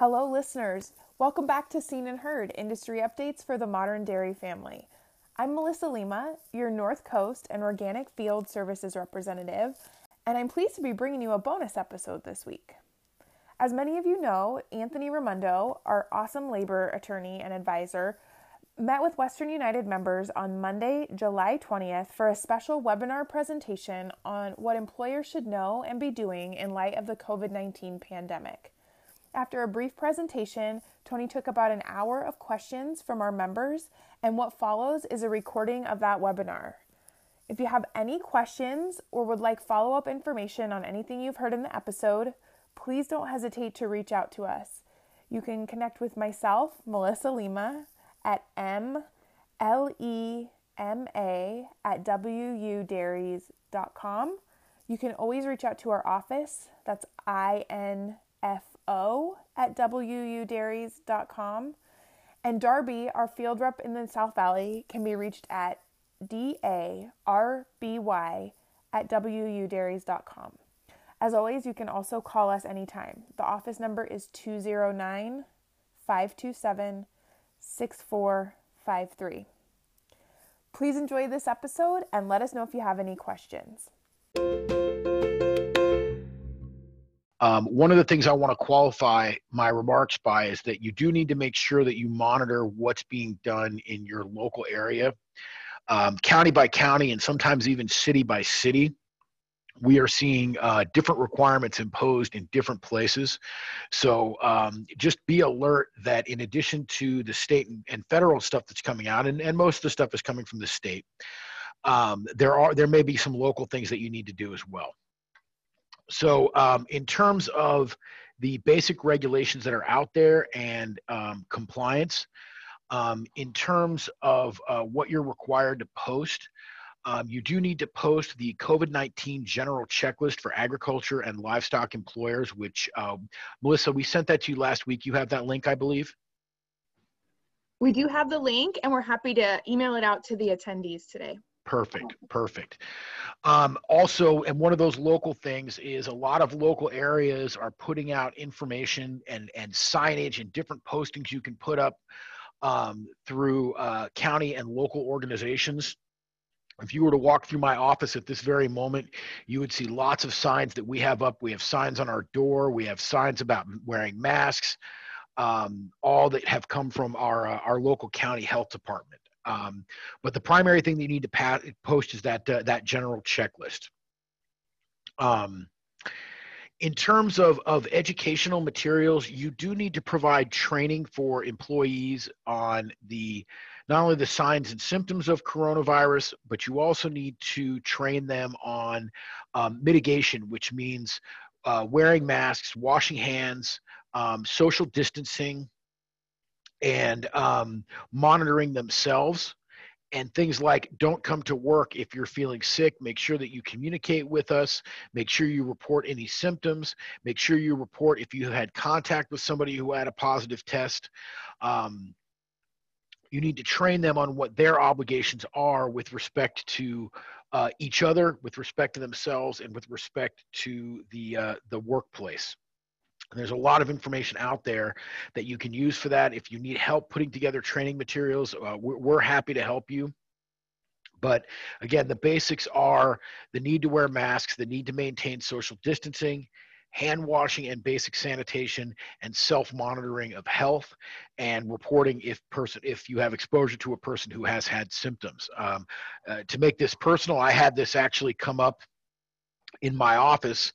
Hello, listeners. Welcome back to Seen and Heard Industry Updates for the Modern Dairy Family. I'm Melissa Lima, your North Coast and Organic Field Services representative, and I'm pleased to be bringing you a bonus episode this week. As many of you know, Anthony Raimondo, our awesome labor attorney and advisor, met with Western United members on Monday, July 20th for a special webinar presentation on what employers should know and be doing in light of the COVID 19 pandemic. After a brief presentation, Tony took about an hour of questions from our members, and what follows is a recording of that webinar. If you have any questions or would like follow up information on anything you've heard in the episode, please don't hesitate to reach out to us. You can connect with myself, Melissa Lima, at M L E M A at wudairies.com. You can always reach out to our office. That's I N F O at wudairies.com. And Darby, our field rep in the South Valley, can be reached at D A R B Y at wudairies.com. As always, you can also call us anytime. The office number is 209 527 6453. Please enjoy this episode and let us know if you have any questions. Um, one of the things I want to qualify my remarks by is that you do need to make sure that you monitor what's being done in your local area, um, county by county, and sometimes even city by city we are seeing uh, different requirements imposed in different places. So um, just be alert that in addition to the state and, federal stuff that's coming out, and, and most of the stuff is coming from the state, um, there are there may be some local things that you need to do as well. So um, in terms of the basic regulations that are out there and um, compliance, um, in terms of uh, what you're required to post, um, you do need to post the COVID 19 general checklist for agriculture and livestock employers, which, uh, Melissa, we sent that to you last week. You have that link, I believe. We do have the link, and we're happy to email it out to the attendees today. Perfect, perfect. Um, also, and one of those local things is a lot of local areas are putting out information and, and signage and different postings you can put up um, through uh, county and local organizations if you were to walk through my office at this very moment, you would see lots of signs that we have up. We have signs on our door. We have signs about wearing masks, um, all that have come from our uh, our local county health department. Um, but the primary thing that you need to pass, post is that uh, that general checklist. Um, in terms of, of educational materials, you do need to provide training for employees on the not only the signs and symptoms of coronavirus, but you also need to train them on um, mitigation, which means uh, wearing masks, washing hands, um, social distancing, and um, monitoring themselves. And things like don't come to work if you're feeling sick. Make sure that you communicate with us. Make sure you report any symptoms. Make sure you report if you had contact with somebody who had a positive test. Um, you need to train them on what their obligations are with respect to uh, each other, with respect to themselves, and with respect to the uh, the workplace. And there's a lot of information out there that you can use for that. If you need help putting together training materials, uh, we're, we're happy to help you. But again, the basics are the need to wear masks, the need to maintain social distancing, hand washing and basic sanitation and self-monitoring of health and reporting if person if you have exposure to a person who has had symptoms um, uh, to make this personal i had this actually come up in my office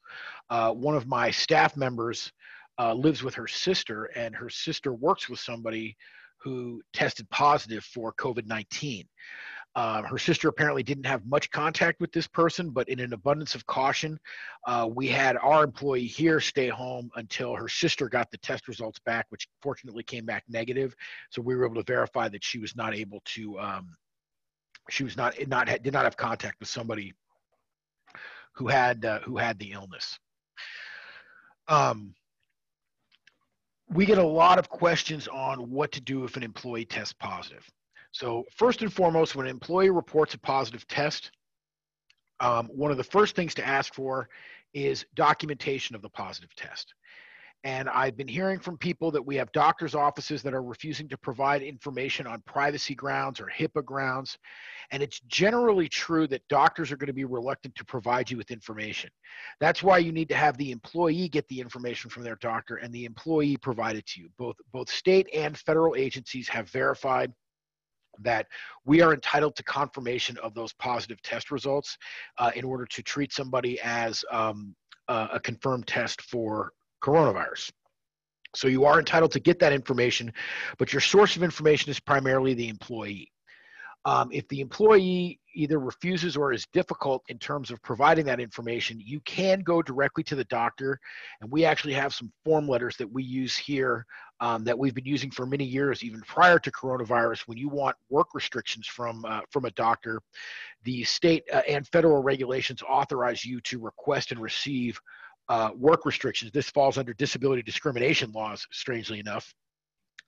uh, one of my staff members uh, lives with her sister and her sister works with somebody who tested positive for covid-19 uh, her sister apparently didn't have much contact with this person, but in an abundance of caution, uh, we had our employee here stay home until her sister got the test results back, which fortunately came back negative. So we were able to verify that she was not able to, um, she was not, not did not have contact with somebody who had uh, who had the illness. Um, we get a lot of questions on what to do if an employee tests positive. So first and foremost, when an employee reports a positive test, um, one of the first things to ask for is documentation of the positive test. And I've been hearing from people that we have doctors' offices that are refusing to provide information on privacy grounds or HIPAA grounds. And it's generally true that doctors are going to be reluctant to provide you with information. That's why you need to have the employee get the information from their doctor and the employee provide it to you. Both, both state and federal agencies have verified that we are entitled to confirmation of those positive test results uh, in order to treat somebody as um, uh, a confirmed test for coronavirus. So you are entitled to get that information, but your source of information is primarily the employee. Um, if the employee either refuses or is difficult in terms of providing that information, you can go directly to the doctor. And we actually have some form letters that we use here um, that we've been using for many years, even prior to coronavirus. When you want work restrictions from uh, from a doctor, the state uh, and federal regulations authorize you to request and receive uh, work restrictions. This falls under disability discrimination laws, strangely enough.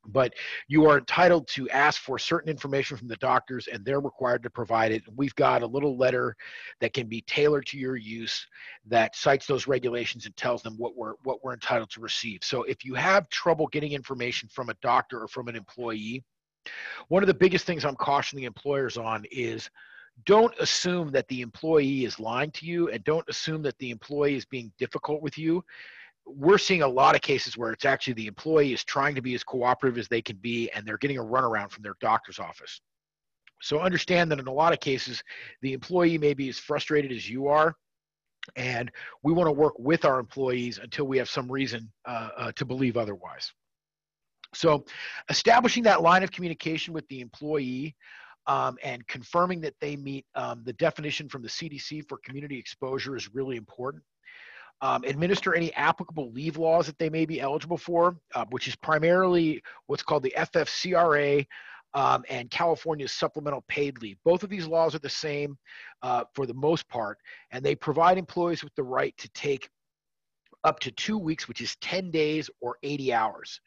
But you are entitled to ask for certain information from the doctors, and they're required to provide it. We've got a little letter that can be tailored to your use that cites those regulations and tells them what we're what we're entitled to receive. So if you have trouble getting information from a doctor or from an employee, one of the biggest things I'm cautioning employers on is don't assume that the employee is lying to you and don't assume that the employee is being difficult with you. We're seeing a lot of cases where it's actually the employee is trying to be as cooperative as they can be and they're getting a runaround from their doctor's office. So understand that in a lot of cases the employee may be as frustrated as you are and we want to work with our employees until we have some reason uh, uh, to believe otherwise. So establishing that line of communication with the employee um, and confirming that they meet um, the definition from the CDC for community exposure is really important. Um, administer any applicable leave laws that they may be eligible for, uh, which is primarily what's called the FFCRA um, and California's supplemental paid leave. Both of these laws are the same uh, for the most part, and they provide employees with the right to take up to two weeks, which is 10 days or 80 hours.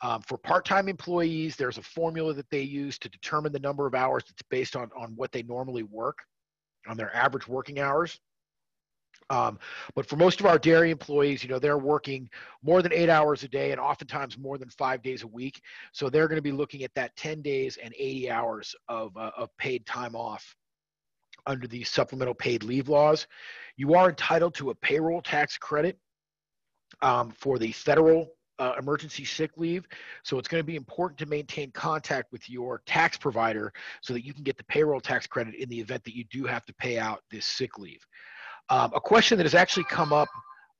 Um, for part-time employees, there's a formula that they use to determine the number of hours that's based on, on what they normally work, on their average working hours. Um, but for most of our dairy employees, you know, they're working more than eight hours a day and oftentimes more than five days a week. So they're going to be looking at that 10 days and 80 hours of, uh, of paid time off under the supplemental paid leave laws. You are entitled to a payroll tax credit um, for the federal uh, emergency sick leave. So it's going to be important to maintain contact with your tax provider so that you can get the payroll tax credit in the event that you do have to pay out this sick leave. Um, a question that has actually come up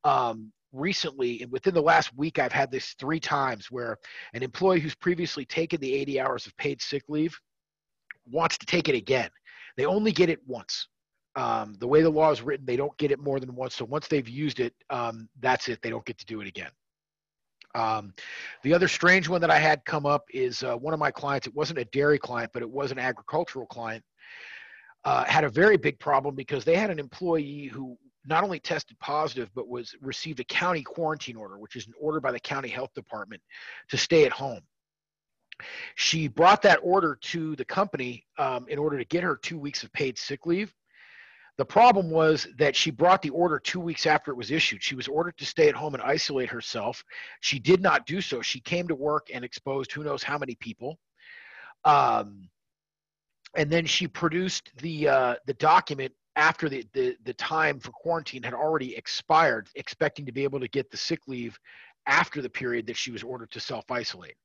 um, recently, and within the last week, I've had this three times where an employee who's previously taken the 80 hours of paid sick leave wants to take it again. They only get it once. Um, the way the law is written, they don't get it more than once. So once they've used it, um, that's it. They don't get to do it again. Um, the other strange one that I had come up is uh, one of my clients. It wasn't a dairy client, but it was an agricultural client. Uh, had a very big problem because they had an employee who not only tested positive but was received a county quarantine order, which is an order by the county health department to stay at home. She brought that order to the company um, in order to get her two weeks of paid sick leave. The problem was that she brought the order two weeks after it was issued. She was ordered to stay at home and isolate herself. She did not do so. She came to work and exposed who knows how many people. Um, and then she produced the uh, the document after the, the the time for quarantine had already expired, expecting to be able to get the sick leave after the period that she was ordered to self isolate.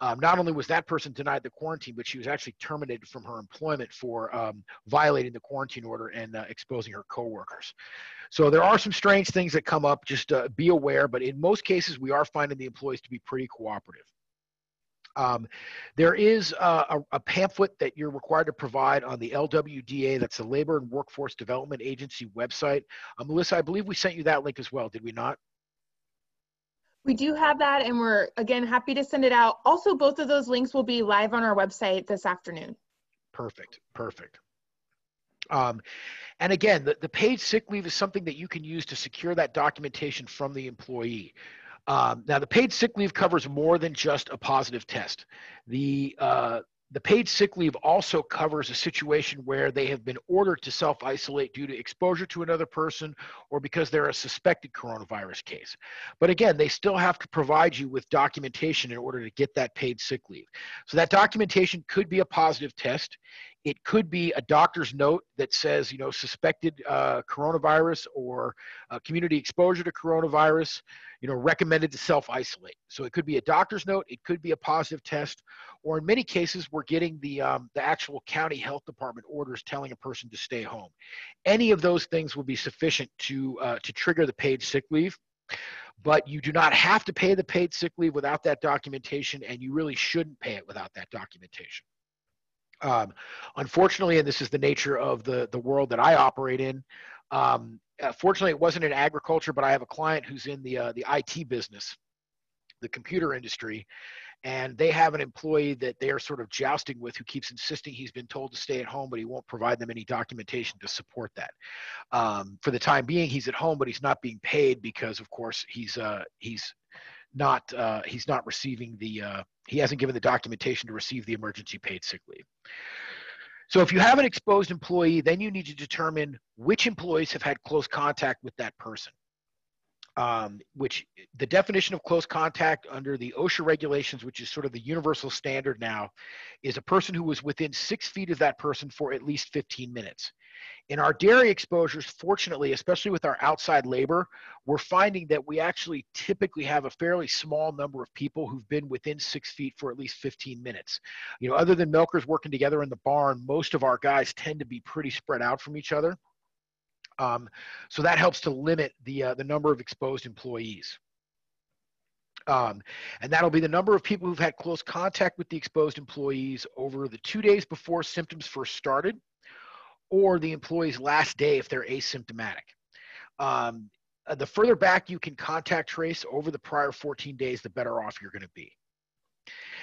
Um, not only was that person denied the quarantine, but she was actually terminated from her employment for um, violating the quarantine order and uh, exposing her coworkers. So there are some strange things that come up. Just uh, be aware. But in most cases, we are finding the employees to be pretty cooperative. Um, there is uh, a, a, pamphlet that you're required to provide on the LWDA, that's the Labor and Workforce Development Agency website. Uh, Melissa, I believe we sent you that link as well, did we not? We do have that, and we're again happy to send it out. Also, both of those links will be live on our website this afternoon. Perfect, perfect. Um, and again, the, the paid sick leave is something that you can use to secure that documentation from the employee. Um, now, the paid sick leave covers more than just a positive test. The uh, the paid sick leave also covers a situation where they have been ordered to self isolate due to exposure to another person or because they're a suspected coronavirus case. But again, they still have to provide you with documentation in order to get that paid sick leave. So that documentation could be a positive test. It could be a doctor's note that says, you know, suspected uh, coronavirus or uh, community exposure to coronavirus, you know, recommended to self isolate. So it could be a doctor's note, it could be a positive test, or in many cases, we're getting the um, the actual county health department orders telling a person to stay home. Any of those things will be sufficient to uh, to trigger the paid sick leave but you do not have to pay the paid sick leave without that documentation, and you really shouldn't pay it without that documentation. Um, unfortunately, and this is the nature of the, the world that I operate in, um, uh, fortunately, it wasn't in agriculture, but I have a client who's in the, uh, the IT business, the computer industry, and they have an employee that they're sort of jousting with who keeps insisting he's been told to stay at home, but he won't provide them any documentation to support that. Um, for the time being, he's at home, but he's not being paid because, of course, he's uh, he's not uh, he's not receiving the uh, he hasn't given the documentation to receive the emergency paid sick leave. So if you have an exposed employee, then you need to determine which employees have had close contact with that person. Um, which the definition of close contact under the OSHA regulations, which is sort of the universal standard now, is a person who was within six feet of that person for at least 15 minutes. In our dairy exposures, fortunately, especially with our outside labor, we're finding that we actually typically have a fairly small number of people who've been within six feet for at least 15 minutes. You know, other than milkers working together in the barn, most of our guys tend to be pretty spread out from each other. Um, so that helps to limit the, uh, the number of exposed employees. Um, and that'll be the number of people who've had close contact with the exposed employees over the two days before symptoms first started or the employee's last day if they're asymptomatic. Um, uh, the further back you can contact trace over the prior 14 days, the better off you're going to be.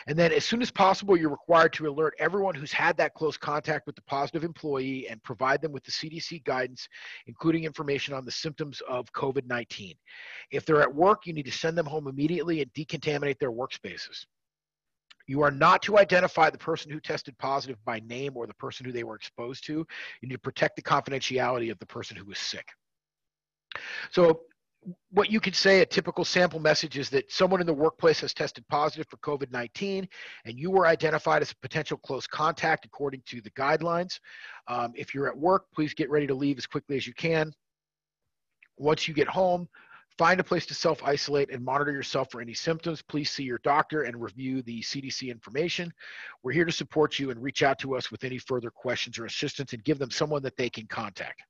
And then, as soon as possible, you're required to alert everyone who's had that close contact with the positive employee and provide them with the CDC guidance, including information on the symptoms of COVID 19. If they're at work, you need to send them home immediately and decontaminate their workspaces. You are not to identify the person who tested positive by name or the person who they were exposed to. You need to protect the confidentiality of the person who was sick. So, what you could say a typical sample message is that someone in the workplace has tested positive for COVID 19 and you were identified as a potential close contact according to the guidelines. Um, if you're at work, please get ready to leave as quickly as you can. Once you get home, Find a place to self isolate and monitor yourself for any symptoms. Please see your doctor and review the CDC information. We're here to support you and reach out to us with any further questions or assistance and give them someone that they can contact.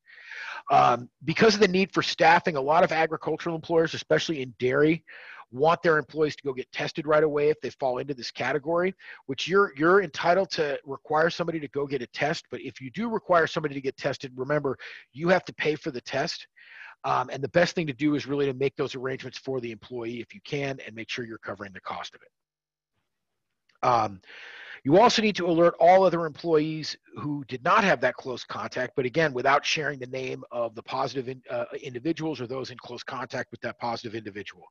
Um, because of the need for staffing, a lot of agricultural employers, especially in dairy, want their employees to go get tested right away if they fall into this category which you're you're entitled to require somebody to go get a test but if you do require somebody to get tested remember you have to pay for the test um, and the best thing to do is really to make those arrangements for the employee if you can and make sure you're covering the cost of it. Um, you also need to alert all other employees who did not have that close contact, but again, without sharing the name of the positive in, uh, individuals or those in close contact with that positive individual.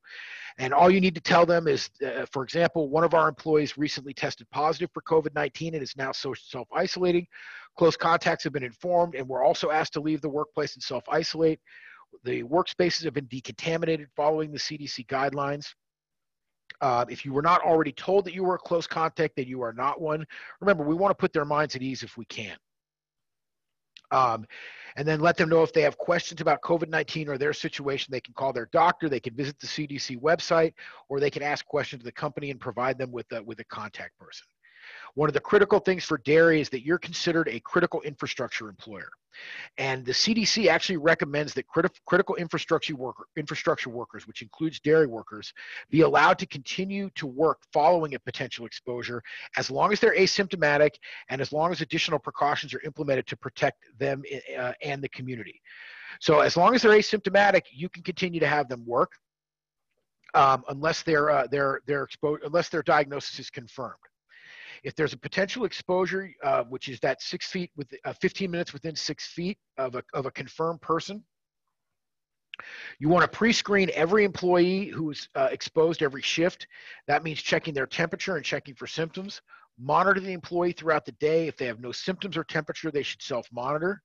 And all you need to tell them is, uh, for example, one of our employees recently tested positive for COVID 19 and is now self isolating. Close contacts have been informed and were also asked to leave the workplace and self isolate. The workspaces have been decontaminated following the CDC guidelines. Uh, if you were not already told that you were a close contact, then you are not one. Remember, we want to put their minds at ease if we can. Um, and then let them know if they have questions about COVID 19 or their situation. They can call their doctor, they can visit the CDC website, or they can ask questions to the company and provide them with a, with a contact person. One of the critical things for dairy is that you're considered a critical infrastructure employer. And the CDC actually recommends that criti- critical infrastructure, worker, infrastructure workers, which includes dairy workers, be allowed to continue to work following a potential exposure as long as they're asymptomatic and as long as additional precautions are implemented to protect them uh, and the community. So as long as they're asymptomatic, you can continue to have them work um, unless their uh, exposure unless their diagnosis is confirmed. If there's a potential exposure, uh, which is that six feet with uh, 15 minutes within six feet of a, of a confirmed person, you want to pre-screen every employee who's uh, exposed every shift. That means checking their temperature and checking for symptoms. monitor the employee throughout the day. If they have no symptoms or temperature, they should self-monitor.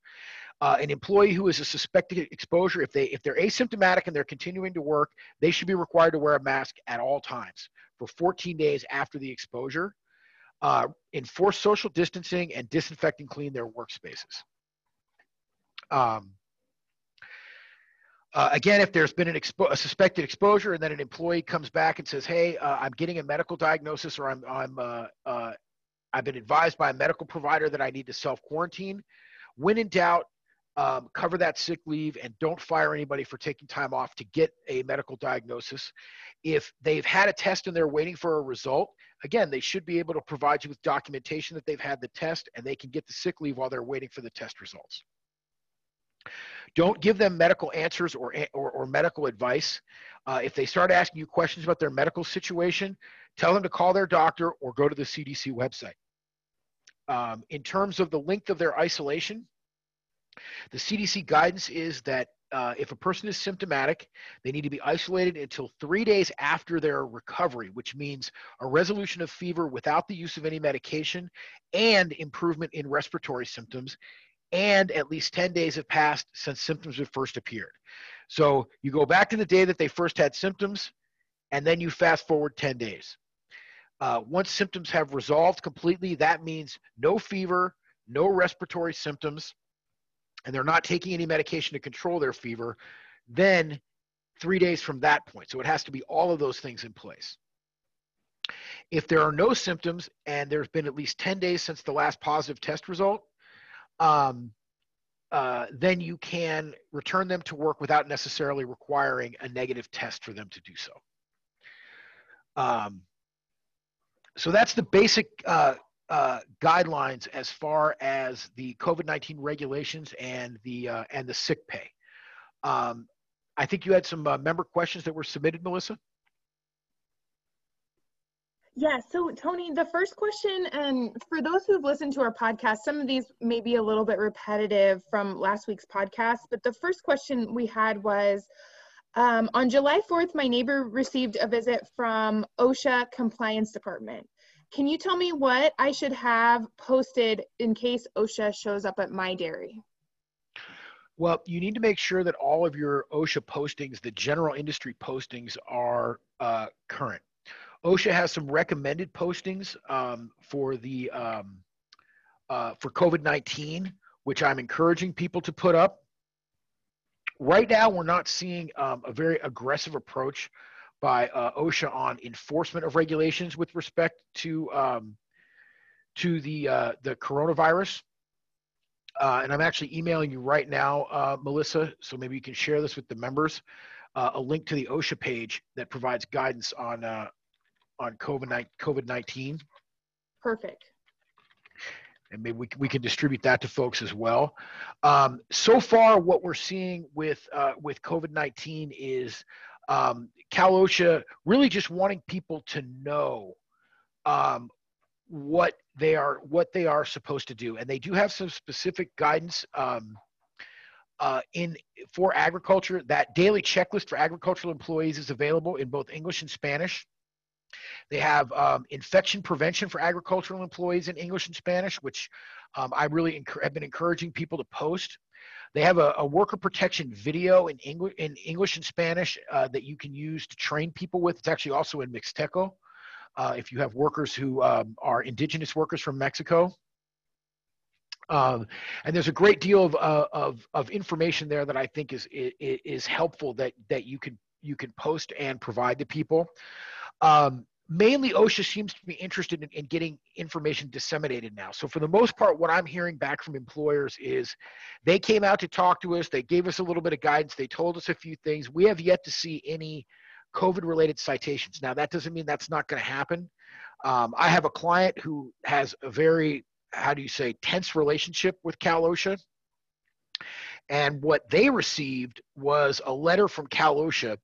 Uh, an employee who is a suspected exposure, if they if they're asymptomatic and they're continuing to work, they should be required to wear a mask at all times for 14 days after the exposure. Uh, enforce social distancing and disinfect and clean their workspaces. Um, uh, again, if there's been an expo- a suspected exposure and then an employee comes back and says, "Hey, uh, I'm getting a medical diagnosis, or I'm I'm uh, uh, I've been advised by a medical provider that I need to self quarantine," when in doubt, um, cover that sick leave and don't fire anybody for taking time off to get a medical diagnosis. If they've had a test and they're waiting for a result, again, they should be able to provide you with documentation that they've had the test and they can get the sick leave while they're waiting for the test results. Don't give them medical answers or, or, or medical advice. Uh, if they start asking you questions about their medical situation, tell them to call their doctor or go to the CDC website. Um, in terms of the length of their isolation, the CDC guidance is that uh, if a person is symptomatic, they need to be isolated until three days after their recovery, which means a resolution of fever without the use of any medication and improvement in respiratory symptoms and at least 10 days have passed since symptoms have first appeared. So you go back to the day that they first had symptoms, and then you fast forward 10 days. Uh, once symptoms have resolved completely, that means no fever, no respiratory symptoms, and they're not taking any medication to control their fever, then three days from that point. So it has to be all of those things in place. If there are no symptoms and there's been at least 10 days since the last positive test result, um, uh, then you can return them to work without necessarily requiring a negative test for them to do so. Um, so that's the basic uh, uh, guidelines as far as the COVID-19 regulations and the uh, and the sick pay. Um, I think you had some uh, member questions that were submitted, Melissa. Yeah, so Tony, the first question, and for those who've listened to our podcast, some of these may be a little bit repetitive from last week's podcast, but the first question we had was um, on July 4th, my neighbor received a visit from OSHA Compliance Department. Can you tell me what I should have posted in case OSHA shows up at my dairy? Well, you need to make sure that all of your OSHA postings, the general industry postings, are uh, current. OSHA has some recommended postings um, for the um, uh, for COVID-19, which I'm encouraging people to put up. Right now, we're not seeing um, a very aggressive approach by uh, OSHA on enforcement of regulations with respect to um, to the uh, the coronavirus. Uh, and I'm actually emailing you right now, uh, Melissa, so maybe you can share this with the members. Uh, a link to the OSHA page that provides guidance on on COVID nineteen. Perfect. And maybe we, we can distribute that to folks as well. Um, so far, what we're seeing with uh, with COVID nineteen is um, Cal OSHA really just wanting people to know um, what they are what they are supposed to do, and they do have some specific guidance um, uh, in for agriculture. That daily checklist for agricultural employees is available in both English and Spanish. They have um, infection prevention for agricultural employees in English and Spanish, which um, I really have been encouraging people to post. They have a, a worker protection video in, English, in English and Spanish uh, that you can use to train people with. It's actually also in Mixteco. Uh, if you have workers who um, are indigenous workers from Mexico. Um, and there's a great deal of, uh, of, of information there that I think is, is, is helpful that, that you can, you can post and provide to people. Um, mainly OSHA seems to be interested in, in, getting information disseminated now. So for the most part, what I'm hearing back from employers is they came out to talk to us. They gave us a little bit of guidance. They told us a few things. We have yet to see any COVID related citations. Now that doesn't mean that's not going to happen. Um, I have a client who has a very, how do you say, tense relationship with Cal OSHA. And what they received was a letter from Cal OSHA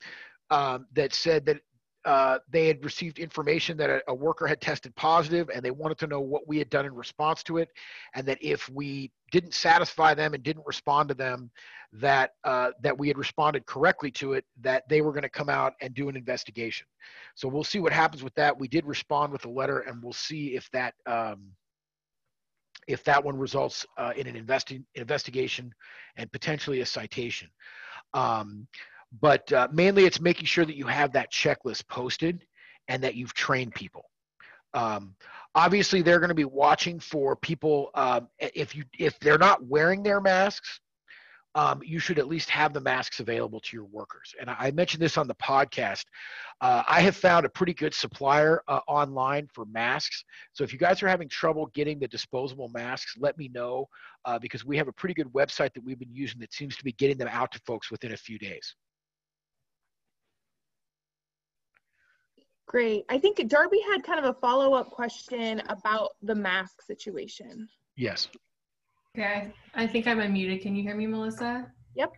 um, that said that uh, they had received information that a, a, worker had tested positive and they wanted to know what we had done in response to it. And that if we didn't satisfy them and didn't respond to them that uh, that we had responded correctly to it that they were going to come out and do an investigation. So we'll see what happens with that. We did respond with a letter and we'll see if that um, if that one results uh, in an investi- investigation and potentially a citation. Um, but uh, mainly it's making sure that you have that checklist posted and that you've trained people um, obviously they're going to be watching for people um, if you if they're not wearing their masks um, you should at least have the masks available to your workers. And I mentioned this on the podcast. Uh, I have found a pretty good supplier uh, online for masks. So if you guys are having trouble getting the disposable masks, let me know uh, because we have a pretty good website that we've been using that seems to be getting them out to folks within a few days. Great. I think Darby had kind of a follow up question about the mask situation. Yes. Okay, I think I'm unmuted. Can you hear me, Melissa? Yep.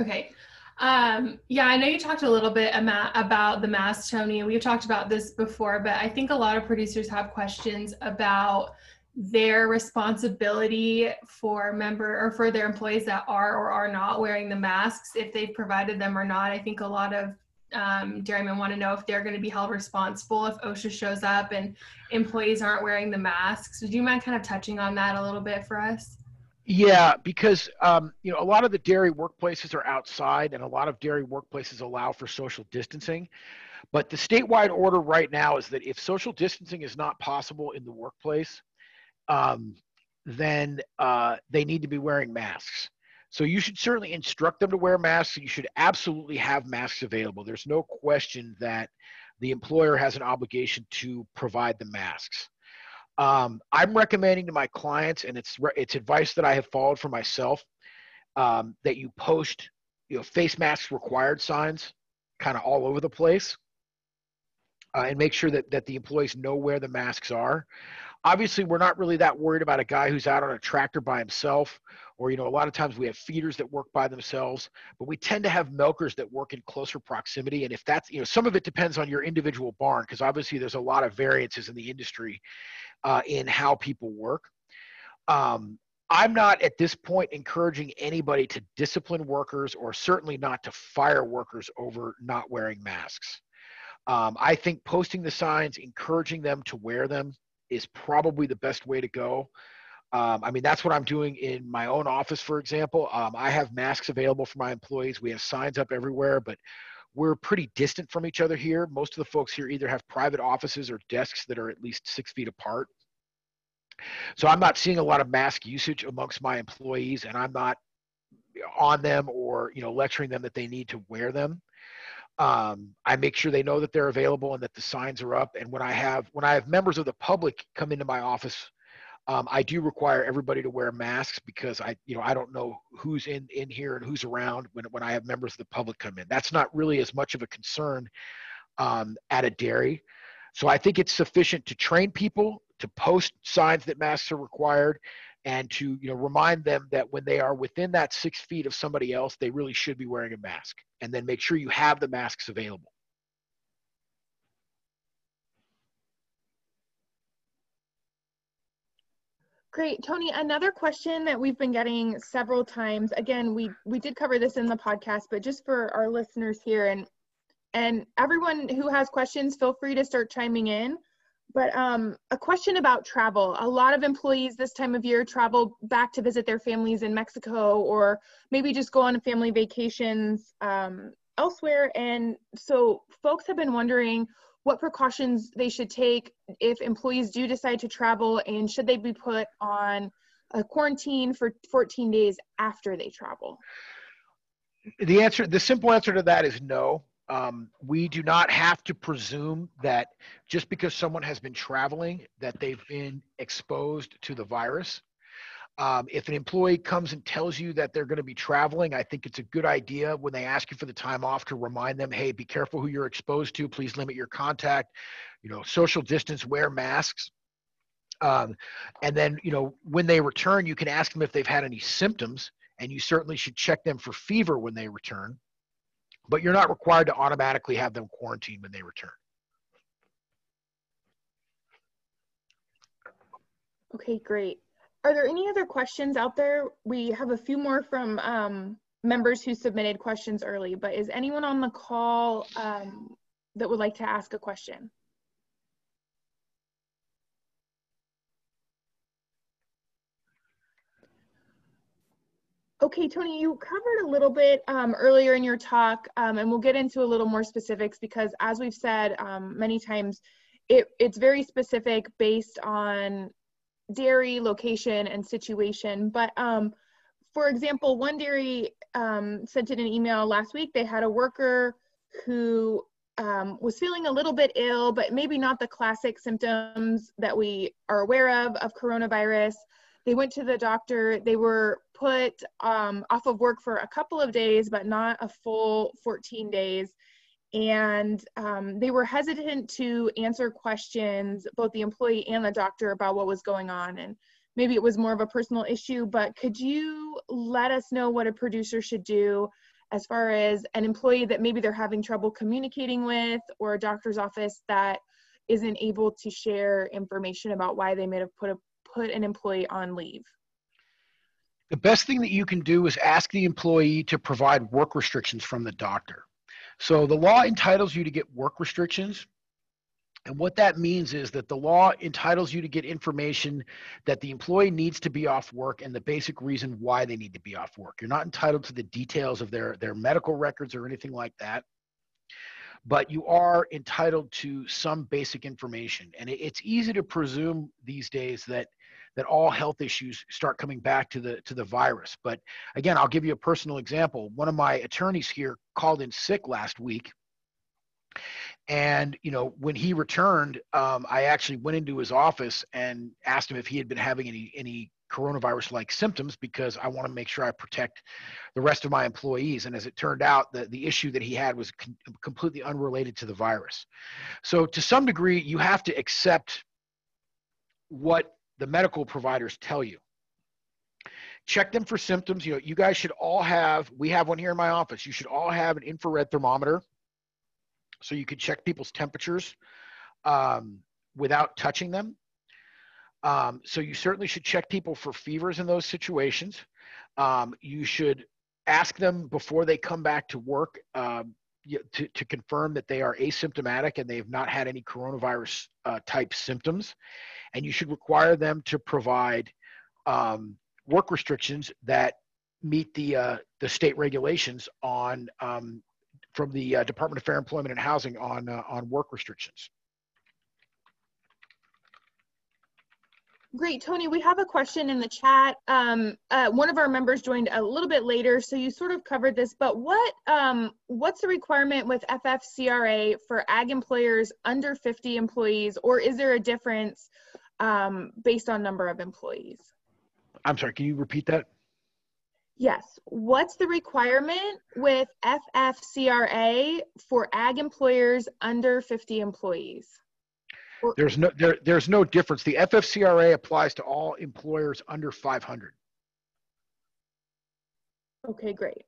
Okay. Um, yeah, I know you talked a little bit about the mask, Tony, we've talked about this before, but I think a lot of producers have questions about their responsibility for member or for their employees that are or are not wearing the masks, if they've provided them or not. I think a lot of um, dairymen want to know if they're going to be held responsible if OSHA shows up and employees aren't wearing the masks. Would you mind kind of touching on that a little bit for us? Yeah, because um, you know a lot of the dairy workplaces are outside, and a lot of dairy workplaces allow for social distancing. But the statewide order right now is that if social distancing is not possible in the workplace, um, then uh, they need to be wearing masks. So you should certainly instruct them to wear masks. You should absolutely have masks available. There's no question that the employer has an obligation to provide the masks. Um, I'm recommending to my clients, and it's it's advice that I have followed for myself, um, that you post you know face masks required signs kind of all over the place, uh, and make sure that that the employees know where the masks are. Obviously, we're not really that worried about a guy who's out on a tractor by himself, or you know, a lot of times we have feeders that work by themselves, but we tend to have milkers that work in closer proximity. And if that's you know, some of it depends on your individual barn, because obviously there's a lot of variances in the industry uh, in how people work. Um, I'm not at this point encouraging anybody to discipline workers or certainly not to fire workers over not wearing masks. Um, I think posting the signs, encouraging them to wear them is probably the best way to go. Um, I mean, that's what I'm doing in my own office, for example. Um, I have masks available for my employees. We have signs up everywhere, but we're pretty distant from each other here. Most of the folks here either have private offices or desks that are at least six feet apart. So I'm not seeing a lot of mask usage amongst my employees, and I'm not on them or you know lecturing them that they need to wear them. Um, I make sure they know that they're available and that the signs are up. And when I have when I have members of the public come into my office um, I do require everybody to wear masks because I, you know, I don't know who's in in here and who's around when when I have members of the public come in. That's not really as much of a concern um, at a dairy. So I think it's sufficient to train people to post signs that masks are required and to you know remind them that when they are within that six feet of somebody else they really should be wearing a mask and then make sure you have the masks available Great. Tony, another question that we've been getting several times. Again, we we did cover this in the podcast, but just for our listeners here and and everyone who has questions, feel free to start chiming in. But um, a question about travel. A lot of employees this time of year travel back to visit their families in Mexico or maybe just go on family vacations um, elsewhere. And so folks have been wondering what precautions they should take if employees do decide to travel and should they be put on a quarantine for 14 days after they travel the answer the simple answer to that is no um, we do not have to presume that just because someone has been traveling that they've been exposed to the virus um, if an employee comes and tells you that they're going to be traveling, I think it's a good idea when they ask you for the time off to remind them, hey, be careful who you're exposed to. Please limit your contact. You know, social distance, wear masks. Um, and then, you know, when they return, you can ask them if they've had any symptoms, and you certainly should check them for fever when they return but you're not required to automatically have them quarantined when they return. Okay, great. Are there any other questions out there? We have a few more from um, members who submitted questions early, but is anyone on the call um, that would like to ask a question? Okay, Tony, you covered a little bit um, earlier in your talk, um, and we'll get into a little more specifics because, as we've said um, many times, it, it's very specific based on dairy location and situation. But um, for example, one dairy um, sent in an email last week. They had a worker who um, was feeling a little bit ill, but maybe not the classic symptoms that we are aware of of coronavirus. They went to the doctor. They were put um, off of work for a couple of days, but not a full 14 days. And um, they were hesitant to answer questions, both the employee and the doctor, about what was going on. And maybe it was more of a personal issue, but could you let us know what a producer should do as far as an employee that maybe they're having trouble communicating with or a doctor's office that isn't able to share information about why they may have put a put an employee on leave? The best thing that you can do is ask the employee to provide work restrictions from the doctor. So the law entitles you to get work restrictions. And what that means is that the law entitles you to get information that the employee needs to be off work and the basic reason why they need to be off work. You're not entitled to the details of their, their medical records or anything like that, but you are entitled to some basic information. And it, it's easy to presume these days that that all health issues start coming back to the to the virus. But again, I'll give you a personal example. One of my attorneys here called in sick last week. And you know, when he returned, um, I actually went into his office and asked him if he had been having any any coronavirus-like symptoms because I want to make sure I protect the rest of my employees. And as it turned out, the, the issue that he had was con- completely unrelated to the virus. So to some degree, you have to accept what the medical providers tell you. Check them for symptoms. You know, you guys should all have, we have one here in my office. You should all have an infrared thermometer so you can check people's temperatures um, without touching them. Um, so you certainly should check people for fevers in those situations. Um, you should ask them before they come back to work um, to, to confirm that they are asymptomatic and they've not had any coronavirus uh, type symptoms and you should require them to provide um, work restrictions that meet the uh, the state regulations on um, from the uh, Department of Fair Employment and Housing on uh, on work restrictions. Great, Tony. We have a question in the chat. Um, uh, one of our members joined a little bit later, so you sort of covered this. But what um, what's the requirement with FFCRA for ag employers under 50 employees, or is there a difference um, based on number of employees. I'm sorry, can you repeat that? Yes. What's the requirement with FFCRA for ag employers under 50 employees? There's no there, there's no difference. The FFCRA applies to all employers under 500. Okay, great.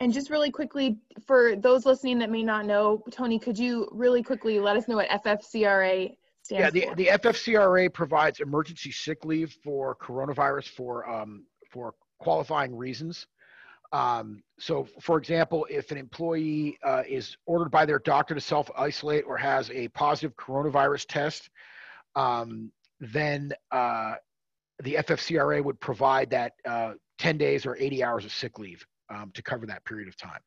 And just really quickly, for those listening that may not know, Tony, could you really quickly let us know what FFCRA stands for? yeah, the, for? the FFCRA provides emergency sick leave for coronavirus for um, for qualifying reasons. Um, so, for example, if an employee uh, is ordered by their doctor to self isolate or has a positive coronavirus test, um, then uh, the FFCRA would provide that uh, 10 days or 80 hours of sick leave um, to cover that period of time.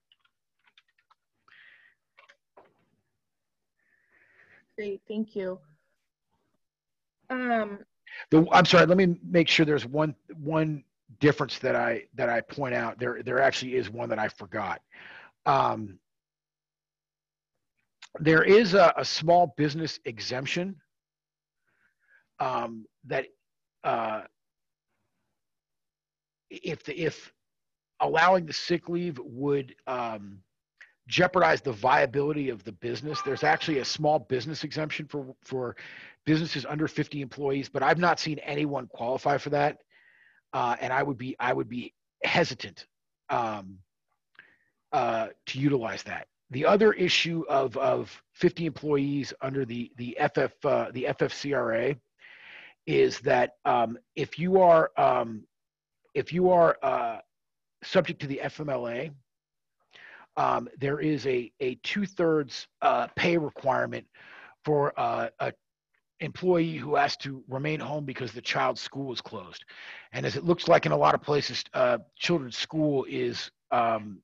Great, thank you. Um, the, I'm sorry. Let me make sure there's one one difference that I that I point out. There there actually is one that I forgot. Um, there is a, a, small business exemption um, that uh, if the, if allowing the sick leave would um, jeopardize the viability of the business. There's actually a small business exemption for for businesses under 50 employees, but I've not seen anyone qualify for that, uh, and I would be I would be hesitant um, uh, to utilize that. the other issue of, of 50 employees under the, the, FF, uh, the FFCRA is that um, if you are, um, if you are uh, subject to the FMLA, um, there is a, a two thirds uh, pay requirement for uh, a employee who has to remain home because the child's school is closed. And as it looks like in a lot of places, uh, children's school is um,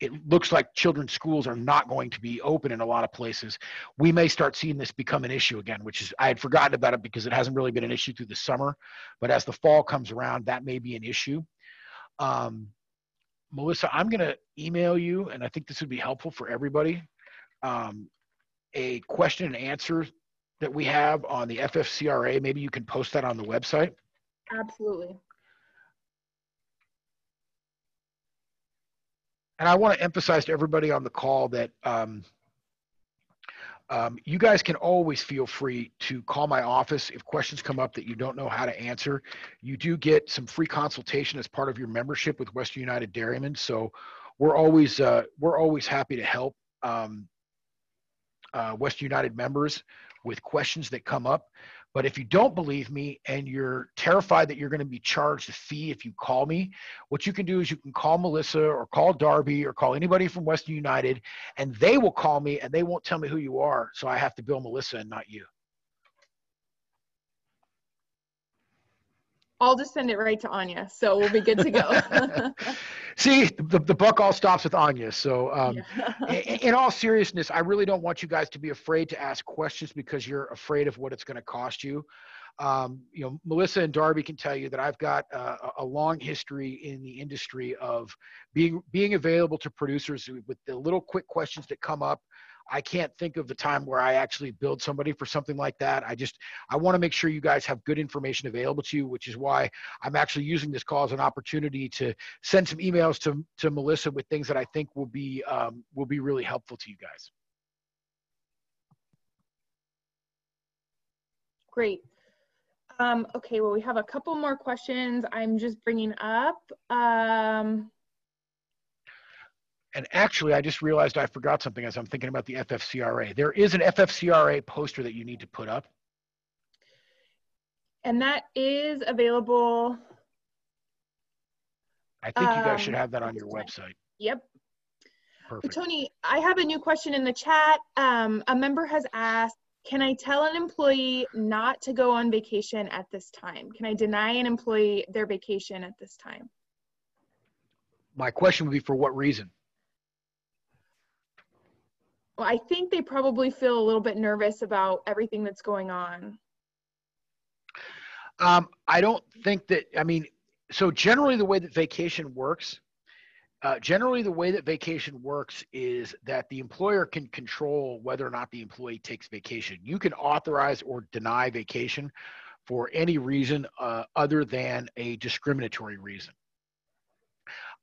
it looks like children's schools are not going to be open in a lot of places. We may start seeing this become an issue again, which is I had forgotten about it because it hasn't really been an issue through the summer. But as the fall comes around, that may be an issue. Um, Melissa, I'm going to email you, and I think this would be helpful for everybody. Um, a question and answer that we have on the FFCRA. Maybe you can post that on the website. Absolutely. and I want to emphasize to everybody on the call that um, um, you guys can always feel free to call my office if questions come up that you don't know how to answer. You do get some free consultation as part of your membership with Western United Dairymen. So we're always uh, we're always happy to help um, uh, Western United members with questions that come up. But if you don't believe me and you're terrified that you're going to be charged a fee if you call me, what you can do is you can call Melissa or call Darby or call anybody from Western United, and they will call me and they won't tell me who you are. So I have to bill Melissa and not you. I'll just send it right to Anya, so we'll be good to go. See, the, the buck all stops with Anya. So, um, yeah. in, in, all seriousness, I really don't want you guys to be afraid to ask questions because you're afraid of what it's going to cost you. Um, you know, Melissa and Darby can tell you that I've got uh, a long history in the industry of being being available to producers with the little quick questions that come up. I can't think of the time where I actually billed somebody for something like that. I just I want to make sure you guys have good information available to you, which is why I'm actually using this call as an opportunity to send some emails to to Melissa with things that I think will be um, will be really helpful to you guys. Great. Um, okay, well, we have a couple more questions I'm just bringing up. Um, and actually, I just realized I forgot something as I'm thinking about the FFCRA. There is an FFCRA poster that you need to put up. And that is available. I think you guys should um, have that on your website. Yep. Perfect. Tony, I have a new question in the chat. Um, a member has asked, can I tell an employee not to go on vacation at this time? Can I deny an employee their vacation at this time? My question would be for what reason? Well, I think they probably feel a little bit nervous about everything that's going on. Um, I don't think that, I mean, so generally the way that vacation works, uh, generally the way that vacation works is that the employer can control whether or not the employee takes vacation. You can authorize or deny vacation for any reason uh, other than a discriminatory reason.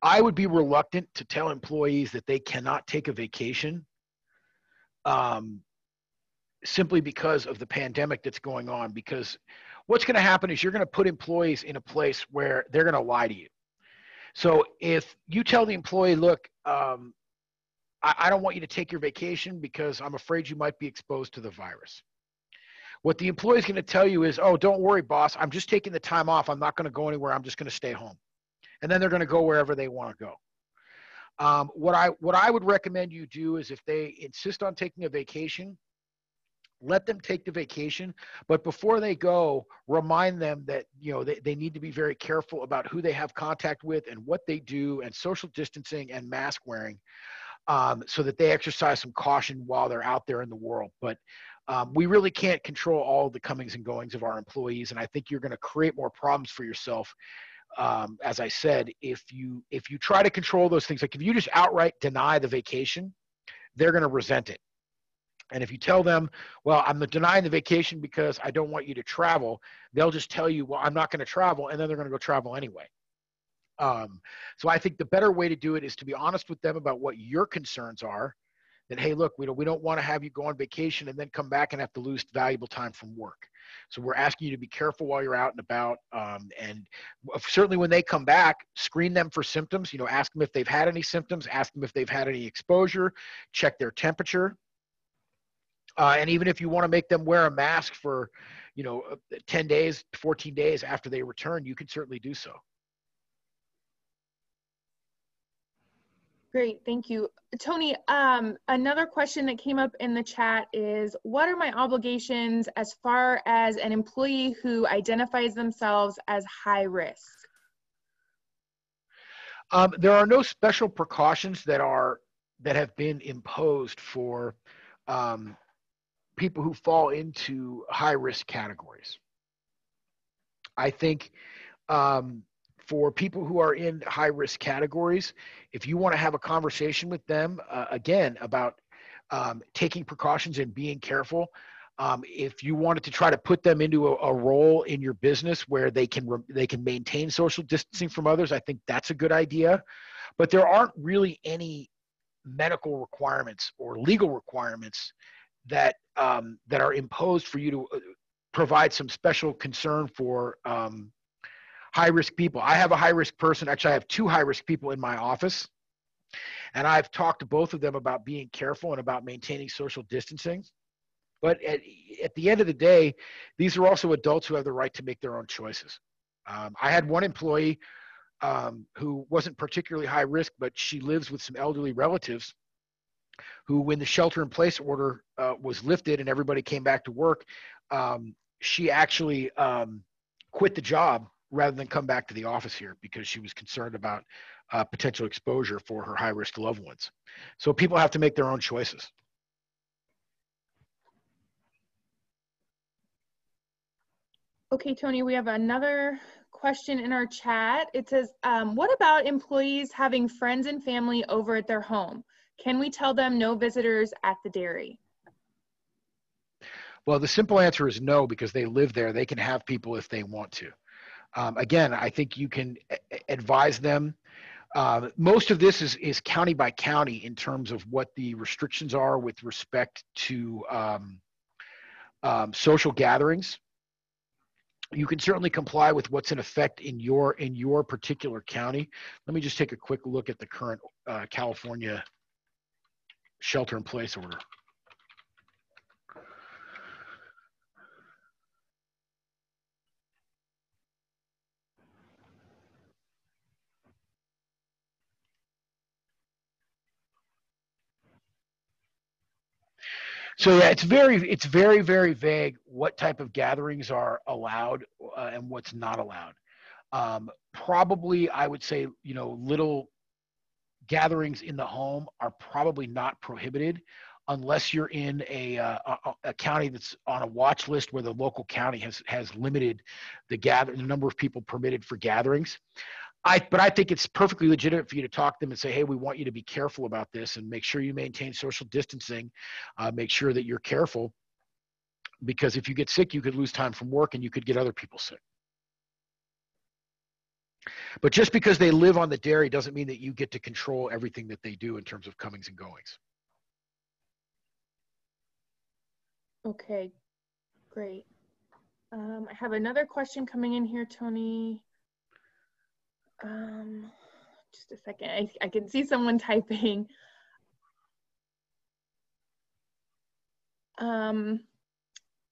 I would be reluctant to tell employees that they cannot take a vacation um, simply because of the pandemic that's going on. Because what's going to happen is you're going to put employees in a place where they're going to lie to you. So if you tell the employee, look, um, I, I don't want you to take your vacation because I'm afraid you might be exposed to the virus. What the employee is going to tell you is, oh, don't worry, boss. I'm just taking the time off. I'm not going to go anywhere. I'm just going to stay home. And then they're going to go wherever they want to go. Um, what I what I would recommend you do is if they insist on taking a vacation, let them take the vacation but before they go remind them that you know they, they need to be very careful about who they have contact with and what they do and social distancing and mask wearing um, so that they exercise some caution while they're out there in the world. But um, we really can't control all the comings and goings of our employees and i think you're going to create more problems for yourself um, as I said, if you if you try to control those things, like if you just outright deny the vacation, they're going to resent it. And if you tell them, well, I'm denying the vacation because I don't want you to travel, they'll just tell you, well, I'm not going to travel, and then they're going to go travel anyway. Um, so I think the better way to do it is to be honest with them about what your concerns are. That hey, look, we don't we don't want to have you go on vacation and then come back and have to lose valuable time from work. So we're asking you to be careful while you're out and about. Um, and certainly when they come back, screen them for symptoms. You know, ask them if they've had any symptoms, ask them if they've had any exposure, check their temperature. Uh, and even if you want to make them wear a mask for, you know, uh, 10 days, 14 days after they return, you can certainly do so. Great, thank you. Tony, um, another question that came up in the chat is, what are my obligations as far as an employee who identifies themselves as high risk? Um, there are no special precautions that are that have been imposed for um, people who fall into high risk categories. I think um, for people who are in high risk categories, if you want to have a conversation with them uh, again about um, taking precautions and being careful, um, if you wanted to try to put them into a, a, role in your business where they can re- they can maintain social distancing from others, I think that's a good idea. But there aren't really any medical requirements or legal requirements that um, that are imposed for you to uh, provide some special concern for um, high risk people. I have a high risk person. Actually, I have two high risk people in my office. And I've talked to both of them about being careful and about maintaining social distancing. But at, at the end of the day, these are also adults who have the right to make their own choices. Um, I had one employee um, who wasn't particularly high risk, but she lives with some elderly relatives who, when the shelter in place order uh, was lifted and everybody came back to work, um, she actually um, quit the job rather than come back to the office here because she was concerned about uh, potential exposure for her high risk loved ones. So people have to make their own choices. Okay, Tony, we have another question in our chat. It says, um, what about employees having friends and family over at their home? Can we tell them no visitors at the dairy? Well, the simple answer is no, because they live there. They can have people if they want to. Um, again, I think you can advise them. Uh, most of this is, is county by county in terms of what the restrictions are with respect to um, um, social gatherings. You can certainly comply with what's in effect in your in your particular county. Let me just take a quick look at the current uh, California shelter in place order. So yeah, it's very it's very very vague what type of gatherings are allowed uh, and what's not allowed. Um, probably, I would say you know little gatherings in the home are probably not prohibited unless you're in a, uh, a, a, county that's on a watch list where the local county has has limited the gather the number of people permitted for gatherings. I, but I think it's perfectly legitimate for you to talk to them and say, hey, we want you to be careful about this and make sure you maintain social distancing. Uh, make sure that you're careful because if you get sick, you could lose time from work and you could get other people sick. But just because they live on the dairy doesn't mean that you get to control everything that they do in terms of comings and goings. Okay, great. Um, I have another question coming in here, Tony. Um, just a second. I, I can see someone typing. Um,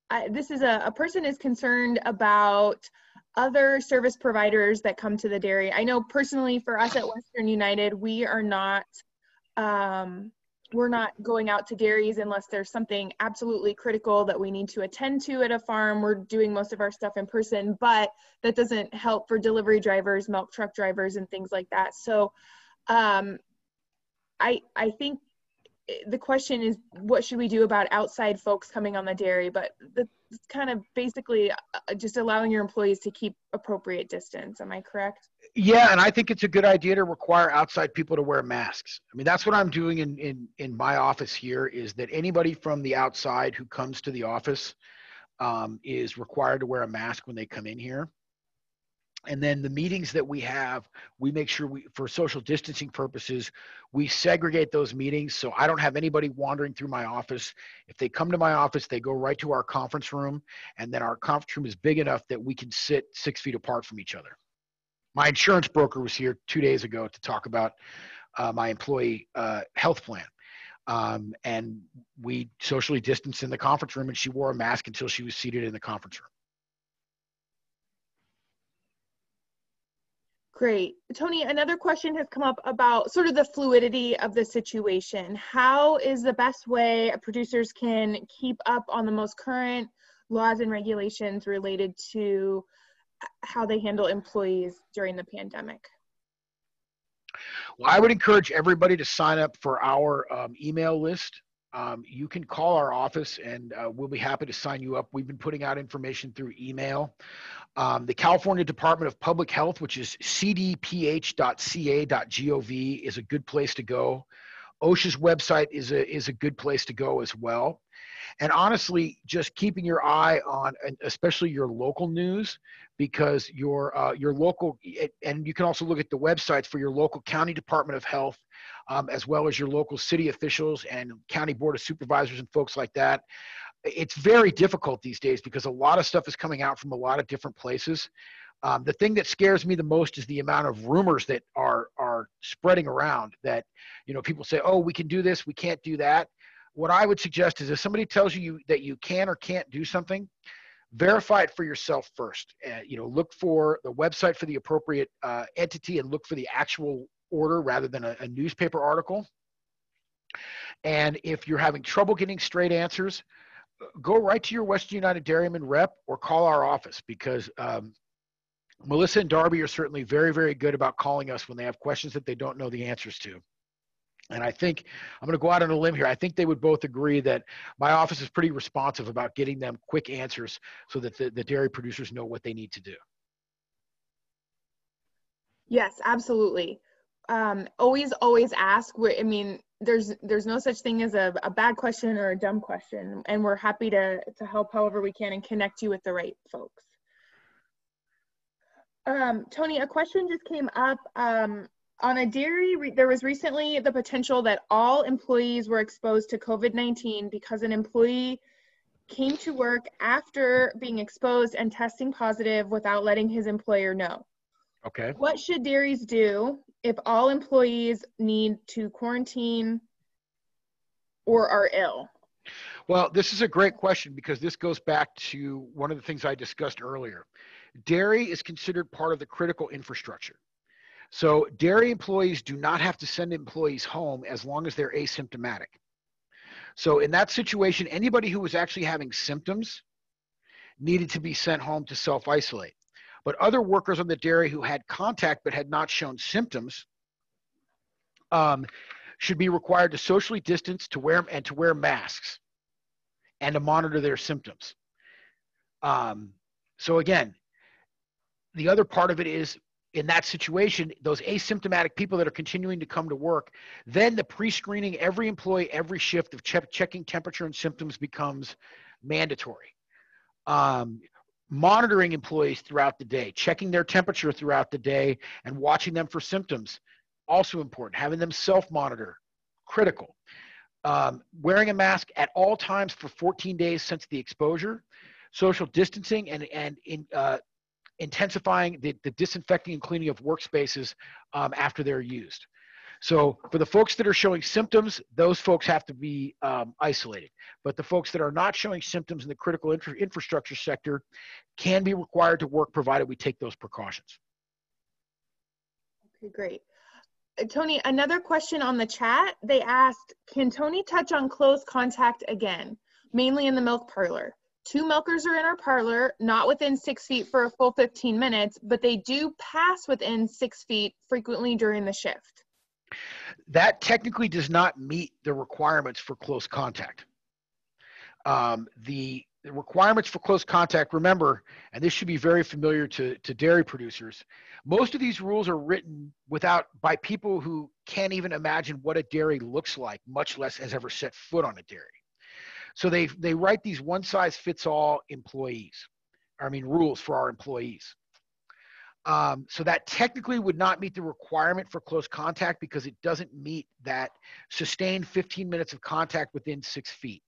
I, this is a, a person is concerned about other service providers that come to the dairy. I know personally for us at Western United, we are not um, we're not going out to dairies unless there's something absolutely critical that we need to attend to at a farm. We're doing most of our stuff in person, but that doesn't help for delivery drivers, milk truck drivers, and things like that. So um, I, I think the question is what should we do about outside folks coming on the dairy but the, it's kind of basically uh, just allowing your employees to keep appropriate distance am i correct yeah and i think it's a good idea to require outside people to wear masks. I mean that's what i'm doing in in, in my office here is that anybody from the outside who comes to the office um, is required to wear a mask when they come in here. And then the meetings that we have we make sure we for social distancing purposes we segregate those meetings. So i don't have anybody wandering through my office. If they come to my office they go right to our conference room and then our conference room is big enough that we can sit six feet apart from each other my insurance broker was here two days ago to talk about uh, my employee uh, health plan um, and we socially distanced in the conference room and she wore a mask until she was seated in the conference room Great. Tony, another question has come up about sort of the fluidity of the situation. How is the best way producers can keep up on the most current laws and regulations related to how they handle employees during the pandemic? Well, I would encourage everybody to sign up for our um, email list. Um, you can call our office and uh, we'll be happy to sign you up. We've been putting out information through email. Um, the California Department of Public Health, which is cdph.ca.gov, is a good place to go. OSHA's website is a is a good place to go as well. And honestly, just keeping your eye on, especially your local news, because your uh, your local, and you can also look at the websites for your local county department of health, um, as well as your local city officials and county board of supervisors and folks like that it's very difficult these days because a lot of stuff is coming out from a lot of different places. Um, the thing that scares me the most is the amount of rumors that are are spreading around. That you know people say, "Oh, we can do this, we can't do that." What I would suggest is if somebody tells you that you can or can't do something, verify it for yourself first. Uh, you know, look for the website for the appropriate uh, entity and look for the actual order rather than a, a newspaper article. And if you're having trouble getting straight answers, go right to your Western United Dairyman rep or call our office because um, Melissa and Darby are certainly very, very good about calling us when they have questions that they don't know the answers to. And I think I'm going to go out on a limb here. I think they would both agree that my office is pretty responsive about getting them quick answers so that the, the dairy producers know what they need to do. Yes, absolutely. Um, always, always ask. I mean, there's there's no such thing as a, a bad question or a dumb question and we're happy to to help however we can and connect you with the right folks um, tony a question just came up um, on a dairy re- there was recently the potential that all employees were exposed to covid-19 because an employee came to work after being exposed and testing positive without letting his employer know okay what should dairies do if all employees need to quarantine or are ill? Well, this is a great question because this goes back to one of the things I discussed earlier. Dairy is considered part of the critical infrastructure. So, dairy employees do not have to send employees home as long as they're asymptomatic. So, in that situation, anybody who was actually having symptoms needed to be sent home to self isolate. But other workers on the dairy who had contact but had not shown symptoms um, should be required to socially distance to wear and to wear masks and to monitor their symptoms. Um, so again, the other part of it is in that situation, those asymptomatic people that are continuing to come to work, then the pre-screening every employee every shift of che- checking temperature and symptoms becomes mandatory. Um, monitoring employees throughout the day, checking their temperature throughout the day, and watching them for symptoms. Also important. Having them self monitor, critical. Um, wearing a mask at all times for 14 days since the exposure, social distancing, and, and in, uh, intensifying the, the disinfecting and cleaning of workspaces um, after they're used. So for the folks that are showing symptoms, those folks have to be um, isolated. But the folks that are not showing symptoms in the critical infra- infrastructure sector can be required to work provided we take those precautions. Okay, great. Uh, Tony, another question on the chat. They asked, can Tony touch on close contact again, mainly in the milk parlor? Two milkers are in our parlor, not within six feet for a full 15 minutes, but they do pass within six feet frequently during the shift that technically does not meet the requirements for close contact. Um, the, the, requirements for close contact, remember, and this should be very familiar to, to dairy producers, most of these rules are written without by people who can't even imagine what a dairy looks like, much less has ever set foot on a dairy. So they, they write these one size fits all employees, I mean rules for our employees. Um, so that technically would not meet the requirement for close contact because it doesn't meet that sustained 15 minutes of contact within six feet.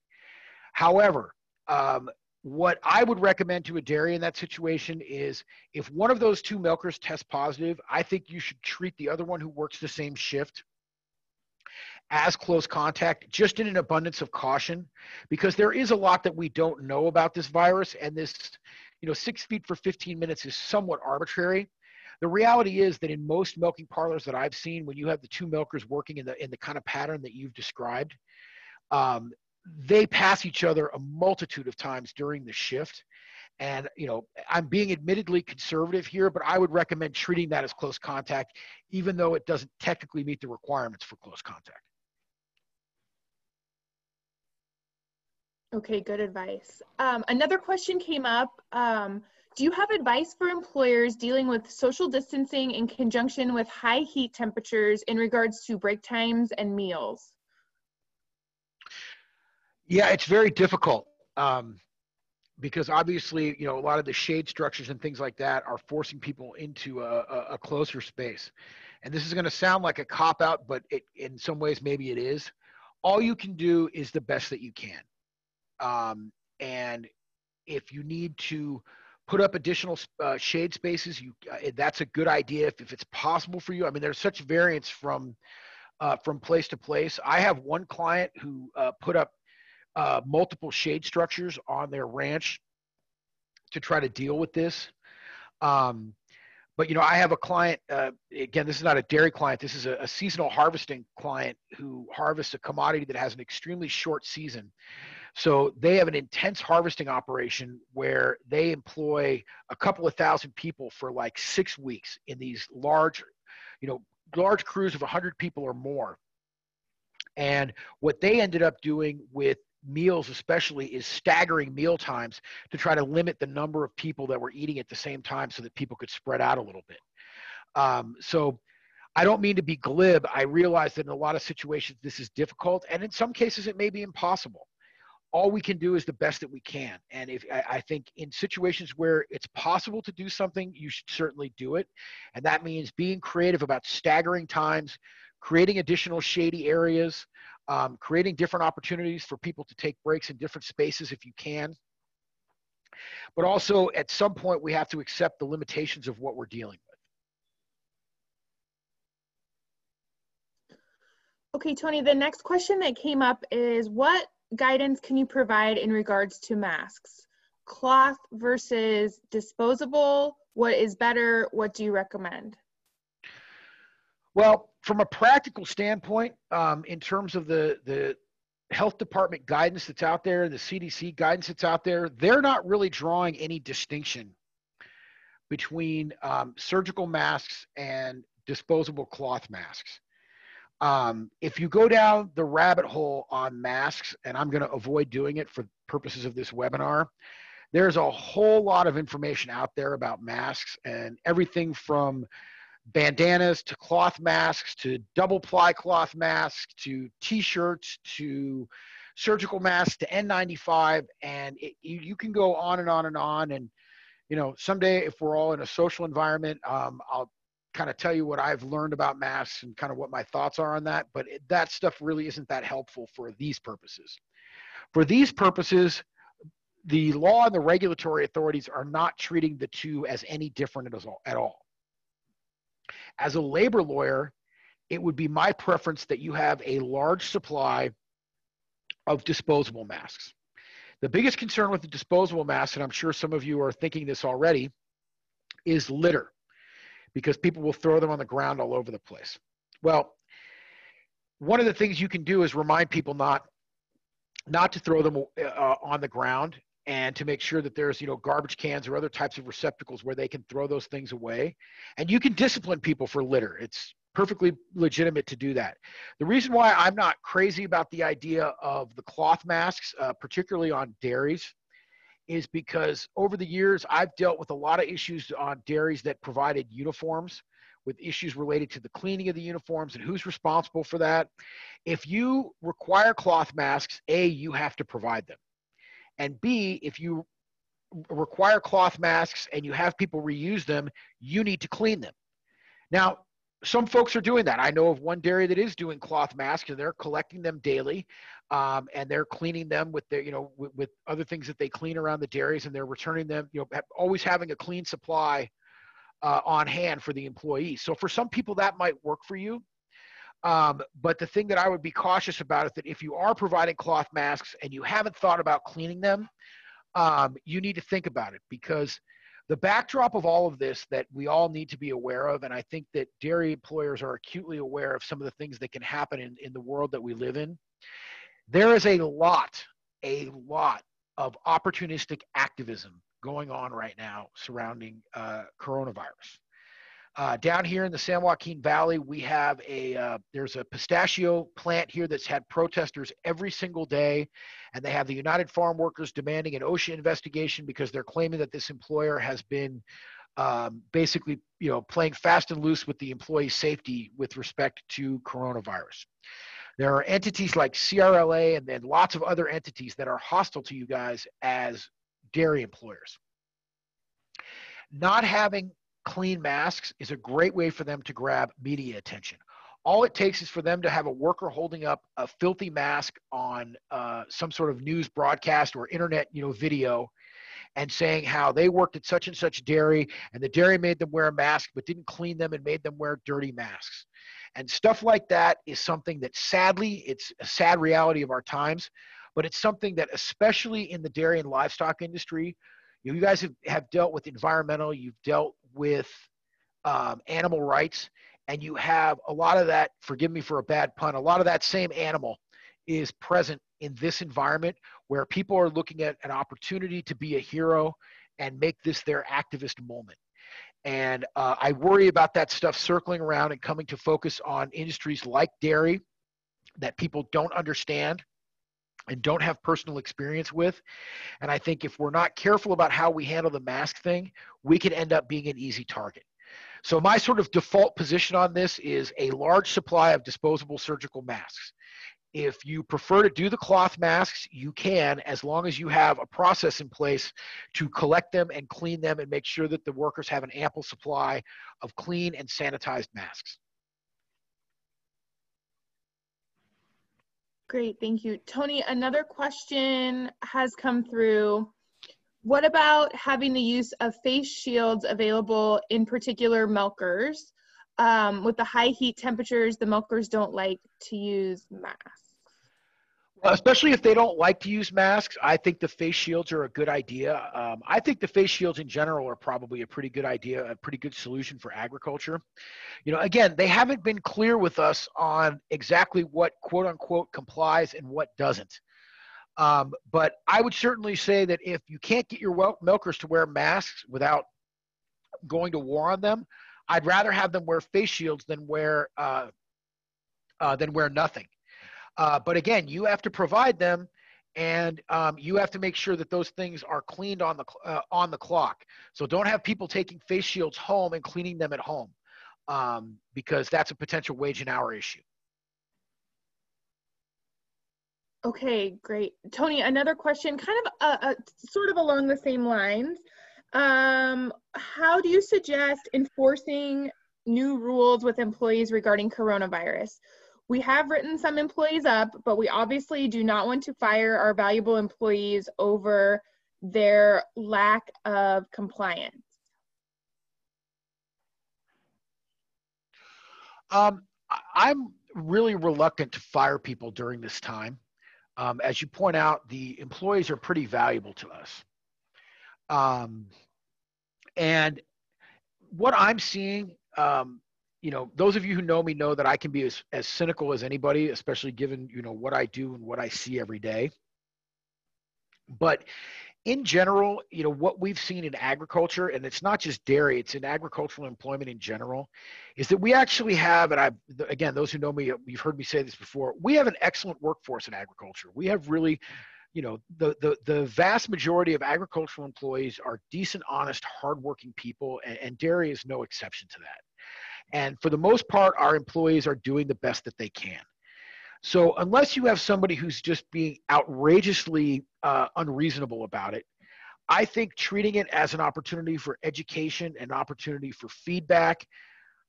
However, um, what I would recommend to a dairy in that situation is if one of those two milkers tests positive, I think you should treat the other one who works the same shift as close contact, just in an abundance of caution, because there is a lot that we don't know about this virus, and this, you know, six feet for 15 minutes is somewhat arbitrary. The reality is that in most milking parlors that I've seen, when you have the two milkers working in the in the kind of pattern that you've described, um, they pass each other a multitude of times during the shift. And, you know, I'm being admittedly conservative here, but I would recommend treating that as close contact, even though it doesn't technically meet the requirements for close contact. Okay, good advice. Um, another question came up. Um, do you have advice for employers dealing with social distancing in conjunction with high heat temperatures in regards to break times and meals? Yeah, it's very difficult um, because obviously, you know, a lot of the shade structures and things like that are forcing people into a, a, closer space. And this is going to sound like a cop out, but it, in some ways, maybe it is. All you can do is the best that you can. Um, and if you need to put up additional uh, shade spaces, you uh, that's a good idea if, if it's possible for you. I mean, there's such variance from uh, from place to place. I have one client who uh, put up uh, multiple shade structures on their ranch to try to deal with this. Um, but you know, I have a client. Uh, again, this is not a dairy client. This is a, a, seasonal harvesting client who harvests a commodity that has an extremely short season. So they have an intense harvesting operation where they employ a couple of thousand people for like six weeks in these large, you know, large crews of 100 people or more. And what they ended up doing with meals especially is staggering meal times to try to limit the number of people that were eating at the same time so that people could spread out a little bit. Um, so i don't mean to be glib. I realize that in a lot of situations this is difficult and in some cases it may be impossible all we can do is the best that we can and if I, I think in situations where it's possible to do something you should certainly do it and that means being creative about staggering times creating additional shady areas um, creating different opportunities for people to take breaks in different spaces if you can. But also, at some point, we have to accept the limitations of what we're dealing with. Okay, Tony, the next question that came up is what guidance can you provide in regards to masks? Cloth versus disposable? What is better? What do you recommend? Well, from a practical standpoint, um, in terms of the the health department guidance that's out there, the CDC guidance that's out there, they're not really drawing any distinction between um, surgical masks and disposable cloth masks. Um, if you go down the rabbit hole on masks, and I'm going to avoid doing it for purposes of this webinar, there's a whole lot of information out there about masks and everything from bandanas to cloth masks to double ply cloth masks to t-shirts to surgical masks to N95 and it, you, you, can go on and on and on. And you know someday if we're all in a social environment um, I'll kind of tell you what I've learned about masks and kind of what my thoughts are on that but it, that stuff really isn't that helpful for these purposes. For these purposes the law and the regulatory authorities are not treating the two as any different at all. As a labor lawyer, it would be my preference that you have a large supply of disposable masks. The biggest concern with the disposable masks, and I'm sure some of you are thinking this already, is litter because people will throw them on the ground all over the place. Well, one of the things you can do is remind people not not to throw them uh, on the ground and to make sure that there's you know garbage cans or other types of receptacles where they can throw those things away. And you can discipline people for litter. It's perfectly legitimate to do that. The reason why i'm not crazy about the idea of the cloth masks uh, particularly on dairies is because over the years i've dealt with a lot of issues on dairies that provided uniforms with issues related to the cleaning of the uniforms and who's responsible for that if you require cloth masks a you have to provide them and B, if you require cloth masks and you have people reuse them, you need to clean them. Now, some folks are doing that. I know of one dairy that is doing cloth masks and they're collecting them daily, um, and they're cleaning them with their, you know, with, with, other things that they clean around the dairies, and they're returning them. You know, always having a clean supply uh, on hand for the employees. So for some people that might work for you. Um, but the thing that I would be cautious about is that if you are providing cloth masks and you haven't thought about cleaning them, um, you need to think about it because the backdrop of all of this that we all need to be aware of, and I think that dairy employers are acutely aware of some of the things that can happen in, in the world that we live in. There is a lot, a lot of opportunistic activism going on right now surrounding uh, coronavirus. Uh, down here in the San Joaquin Valley, we have a uh, there's a pistachio plant here that's had protesters every single day, and they have the United Farm Workers demanding an OSHA investigation because they're claiming that this employer has been um, basically you know playing fast and loose with the employee safety with respect to coronavirus. There are entities like CRLA and then lots of other entities that are hostile to you guys as dairy employers. Not having clean masks is a great way for them to grab media attention. All it takes is for them to have a worker holding up a filthy mask on uh, some sort of news broadcast or internet, you know, video, and saying how they worked at such and such dairy, and the dairy made them wear a mask but didn't clean them and made them wear dirty masks. And stuff like that is something that sadly, it's a sad reality of our times, but it's something that, especially in the dairy and livestock industry, you guys have, have dealt with environmental, you've dealt with um, animal rights, and you have a lot of that, forgive me for a bad pun, a lot of that same animal is present in this environment where people are looking at an opportunity to be a hero and make this their activist moment. And uh, I worry about that stuff circling around and coming to focus on industries like dairy that people don't understand and don't have personal experience with. And I think if we're not careful about how we handle the mask thing, we could end up being an easy target. So my sort of default position on this is a large supply of disposable surgical masks. If you prefer to do the cloth masks, you can, as long as you have a process in place to collect them and clean them and make sure that the workers have an ample supply of clean and sanitized masks. Great, thank you. Tony, another question has come through. What about having the use of face shields available in particular milkers? Um, with the high heat temperatures, the milkers don't like to use masks especially if they don't like to use masks, I think the face shields are a good idea. Um, I think the face shields in general are probably a pretty good idea, a pretty good solution for agriculture. You know, again, they haven't been clear with us on exactly what quote unquote complies and what doesn't. Um, but I would certainly say that if you can't get your milkers to wear masks without going to war on them, I'd rather have them wear face shields than wear uh, uh, than wear nothing. Uh, but again, you have to provide them, and um, you have to make sure that those things are cleaned on the uh, on the clock. So don't have people taking face shields home and cleaning them at home, um, because that's a potential wage and hour issue. Okay, great. Tony, another question, kind of uh, uh, sort of along the same lines. Um, how do you suggest enforcing new rules with employees regarding coronavirus? We have written some employees up, but we obviously do not want to fire our valuable employees over their lack of compliance. Um, I'm really reluctant to fire people during this time. Um, as you point out, the employees are pretty valuable to us. Um, and what I'm seeing um, you know, those of you who know me know that I can be as, as cynical as anybody, especially given, you know, what I do and what I see every day. But in general, you know, what we've seen in agriculture, and it's not just dairy, it's in agricultural employment in general, is that we actually have, and I, again, those who know me, you've heard me say this before, we have an excellent workforce in agriculture. We have really, you know, the, the, the vast majority of agricultural employees are decent, honest, hardworking people, and, and dairy is no exception to that. And for the most part, our employees are doing the best that they can. So unless you have somebody who's just being outrageously uh, unreasonable about it, I think treating it as an opportunity for education, an opportunity for feedback,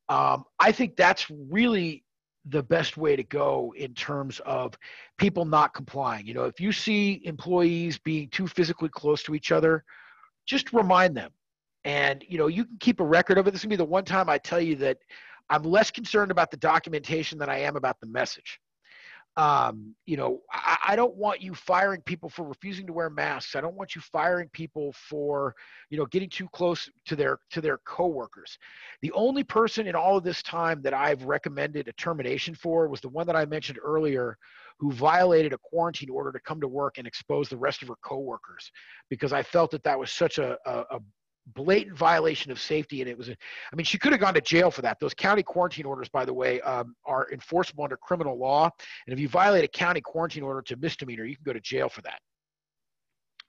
um, I think that's really the best way to go in terms of people not complying. You know, if you see employees being too physically close to each other, just remind them. And, you know, you can keep a record of it. This is to be the one time I tell you that I'm less concerned about the documentation than I am about the message um, you know, I, I, don't want you firing people for refusing to wear masks. I don't want you firing people for, you know, getting too close to their to their coworkers. The only person in all of this time that I've recommended a termination for was the one that I mentioned earlier, who violated a quarantine order to come to work and expose the rest of her coworkers, because I felt that that was such a, a, a blatant violation of safety and it was a, i mean she could have gone to jail for that. Those county quarantine orders by the way um, are enforceable under criminal law and if you violate a county quarantine order it's a misdemeanor you can go to jail for that.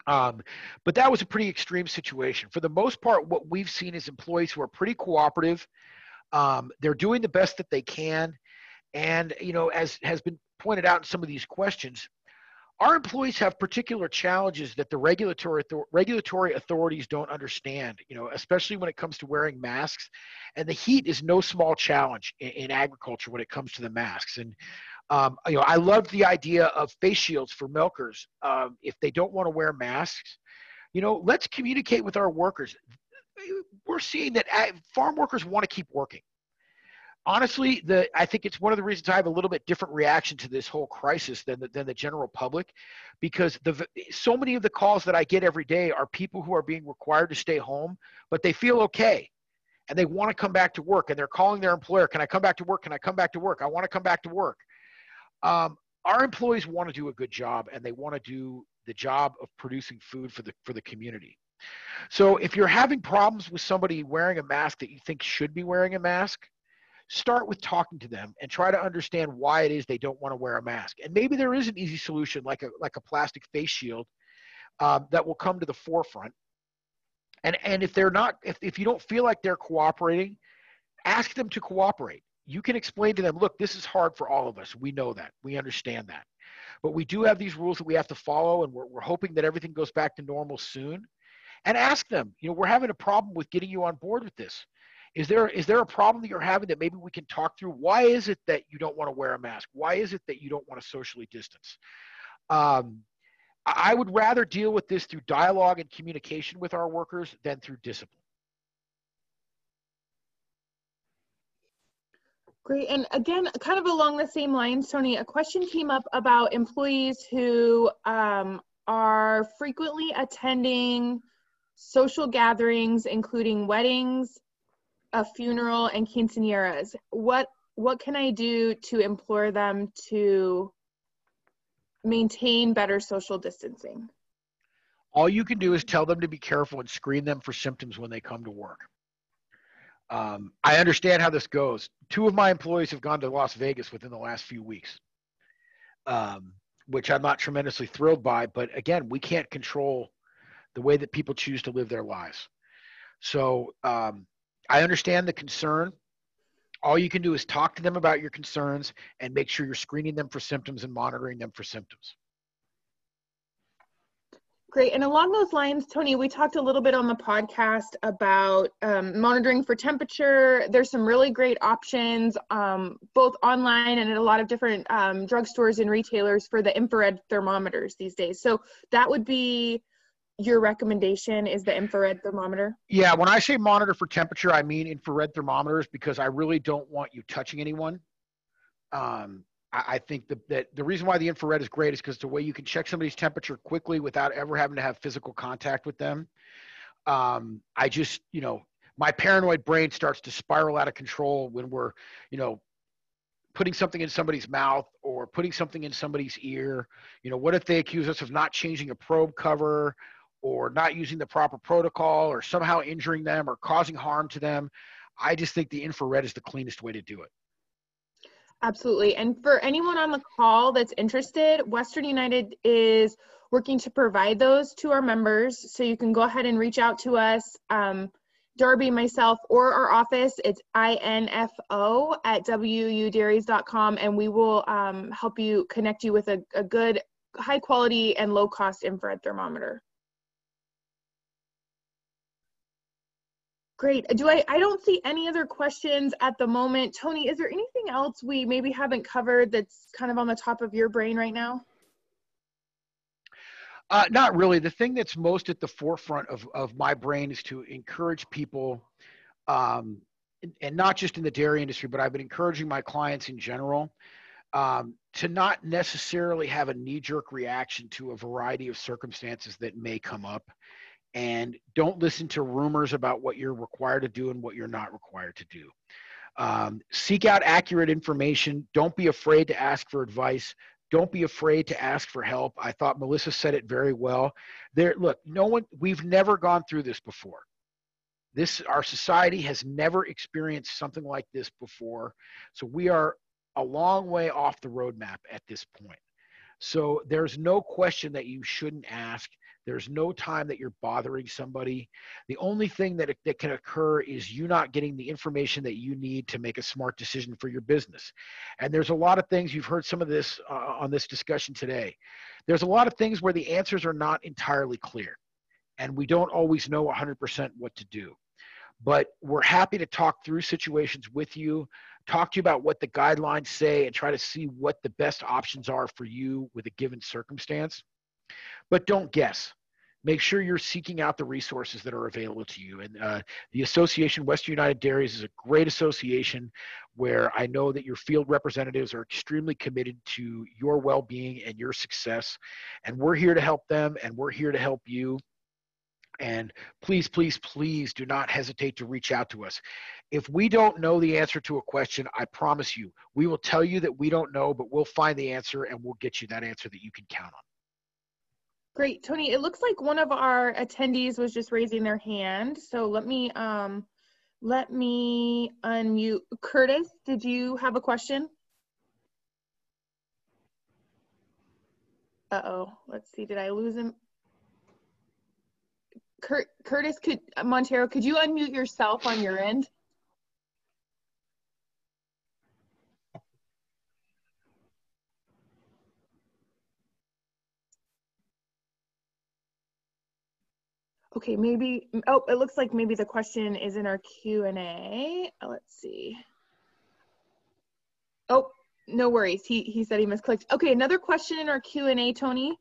Um, but that was a pretty extreme situation. For the most part what we've seen is employees who are pretty cooperative um, they're doing the best that they can and you know as has been pointed out in some of these questions our employees have particular challenges that the regulatory regulatory authorities don't understand you know especially when it comes to wearing masks. And the heat is no small challenge in, in agriculture when it comes to the masks. And um, you know i love the idea of face shields for milkers um, if they don't want to wear masks. You know let's communicate with our workers. We're seeing that farm workers want to keep working honestly, the I think it's one of the reasons I have a little bit different reaction to this whole crisis than the, than the general public, because the so many of the calls that I get every day are people who are being required to stay home, but they feel okay, and they want to come back to work, and they're calling their employer, "Can I come back to work? Can I come back to work? I want to come back to work." Um, our employees want to do a good job, and they want to do the job of producing food for the for the community. So if you're having problems with somebody wearing a mask that you think should be wearing a mask, start with talking to them and try to understand why it is they don't want to wear a mask. And maybe there is an easy solution like a like a plastic face shield um, that will come to the forefront. And and if they're not, if if you don't feel like they're cooperating, ask them to cooperate. You can explain to them, look, this is hard for all of us. We know that. We understand that. But we do have these rules that we have to follow, and we're, we're hoping that everything goes back to normal soon. And ask them, you know, we're having a problem with getting you on board with this is there is there a problem that you're having that maybe we can talk through? Why is it that you don't want to wear a mask? Why is it that you don't want to socially distance? Um, i would rather deal with this through dialogue and communication with our workers than through discipline. Great. And again, kind of along the same lines, Tony, a question came up about employees who um, are frequently attending social gatherings, including weddings, a funeral and quinceañeras, what what can I do to implore them to maintain better social distancing? All you can do is tell them to be careful and screen them for symptoms when they come to work. Um, I understand how this goes. Two of my employees have gone to Las Vegas within the last few weeks, um, which I'm not tremendously thrilled by. But again, we can't control the way that people choose to live their lives. So um, I understand the concern. All you can do is talk to them about your concerns and make sure you're screening them for symptoms and monitoring them for symptoms. Great. And along those lines, Tony, we talked a little bit on the podcast about um, monitoring for temperature. There's some really great options, um, both online and at a lot of different um, drugstores and retailers for the infrared thermometers these days. So that would be your recommendation is the infrared thermometer? Yeah, when I say monitor for temperature, I mean infrared thermometers because I really don't want you touching anyone. Um, I, I think the, that the reason why the infrared is great is because the way you can check somebody's temperature quickly without ever having to have physical contact with them. Um, I just, you know, my paranoid brain starts to spiral out of control when we're, you know, putting something in somebody's mouth or putting something in somebody's ear. You know, what if they accuse us of not changing a probe cover or not using the proper protocol or somehow injuring them or causing harm to them. I just think the infrared is the cleanest way to do it. Absolutely. And for anyone on the call that's interested, Western United is working to provide those to our members. So you can go ahead and reach out to us, um, Darby, myself, or our office. It's info at wudairies.com, and we will um, help you connect you with a, a good, high quality, and low cost infrared thermometer. Great. Do I, I don't see any other questions at the moment. Tony, is there anything else we maybe haven't covered that's kind of on the top of your brain right now? Uh, not really. The thing that's most at the forefront of, of my brain is to encourage people, um, and not just in the dairy industry, but I've been encouraging my clients in general um, to not necessarily have a knee jerk reaction to a variety of circumstances that may come up and don't listen to rumors about what you're required to do and what you're not required to do. Um, seek out accurate information. Don't be afraid to ask for advice. Don't be afraid to ask for help. I thought Melissa said it very well. There, look, no one. We've never gone through this before. This, our society has never experienced something like this before. So we are a long way off the roadmap at this point. So there's no question that you shouldn't ask. There's no time that you're bothering somebody. The only thing that, that can occur is you not getting the information that you need to make a smart decision for your business. And there's a lot of things, you've heard some of this uh, on this discussion today. There's a lot of things where the answers are not entirely clear. And we don't always know 100% what to do. But we're happy to talk through situations with you, talk to you about what the guidelines say, and try to see what the best options are for you with a given circumstance. But don't guess. Make sure you're seeking out the resources that are available to you. And uh, the association, Western United Dairies, is a great association where I know that your field representatives are extremely committed to your well being and your success. And we're here to help them, and we're here to help you. And please, please, please do not hesitate to reach out to us. If we don't know the answer to a question, I promise you, we will tell you that we don't know, but we'll find the answer and we'll get you that answer that you can count on. Great, Tony. It looks like one of our attendees was just raising their hand. So let me um, let me unmute. Curtis, did you have a question? Uh-oh, let's see, did I lose him? Cur Curtis, could Montero, could you unmute yourself on your end? Okay, maybe, oh, it looks like maybe the question is in our Q&A. Let's see. Oh, no worries. He, he said he misclicked. Okay, another question in our Q&A, Tony.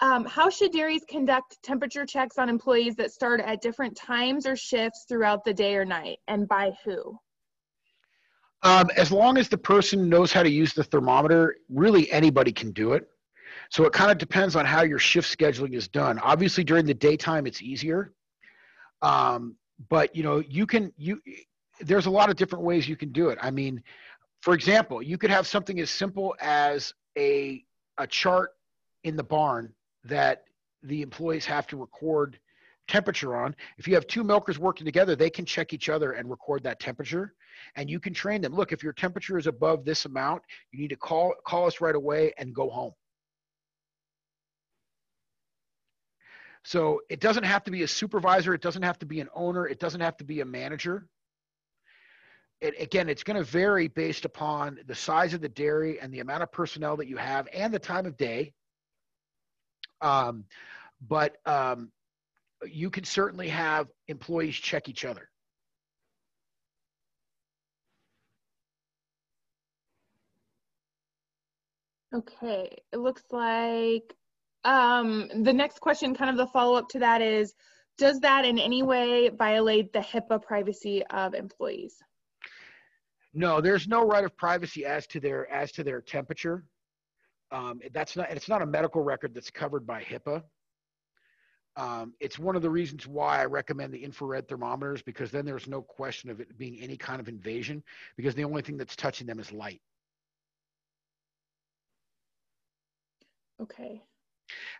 Um, how should dairies conduct temperature checks on employees that start at different times or shifts throughout the day or night, and by who? Um, as long as the person knows how to use the thermometer, really anybody can do it. So it kind of depends on how your shift scheduling is done. Obviously, during the daytime, it's easier. Um, but you know, you can you. There's a lot of different ways you can do it. I mean, for example, you could have something as simple as a a chart in the barn that the employees have to record temperature on. If you have two milkers working together, they can check each other and record that temperature. And you can train them. Look, if your temperature is above this amount, you need to call call us right away and go home. So it doesn't have to be a supervisor. It doesn't have to be an owner. It doesn't have to be a manager. It, again, it's going to vary based upon the size of the dairy and the amount of personnel that you have and the time of day. Um, but um, you can certainly have employees check each other. Okay, it looks like um, the next question, kind of the follow up to that is Does that in any way violate the HIPAA privacy of employees? No, there's no right of privacy as to their as to their temperature. Um, that's not it's not a medical record that's covered by HIPAA. Um, it's one of the reasons why I recommend the infrared thermometers because then there's no question of it being any kind of invasion because the only thing that's touching them is light. Okay.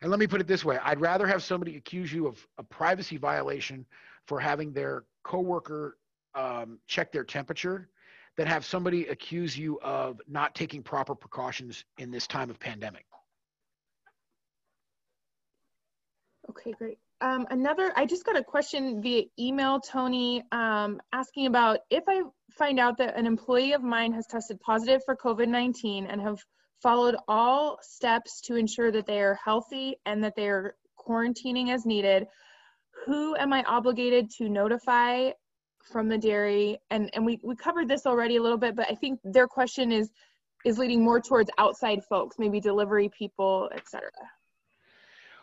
And let me put it this way I'd rather have somebody accuse you of a privacy violation for having their coworker um, check their temperature than have somebody accuse you of not taking proper precautions in this time of pandemic. Okay, great. Um, another, I just got a question via email, Tony, um, asking about if I find out that an employee of mine has tested positive for COVID 19 and have followed all steps to ensure that they are healthy and that they are quarantining as needed. Who am I obligated to notify from the dairy, and and we we covered this already a little bit, but I think their question is is leading more towards outside folks, maybe delivery people, etc.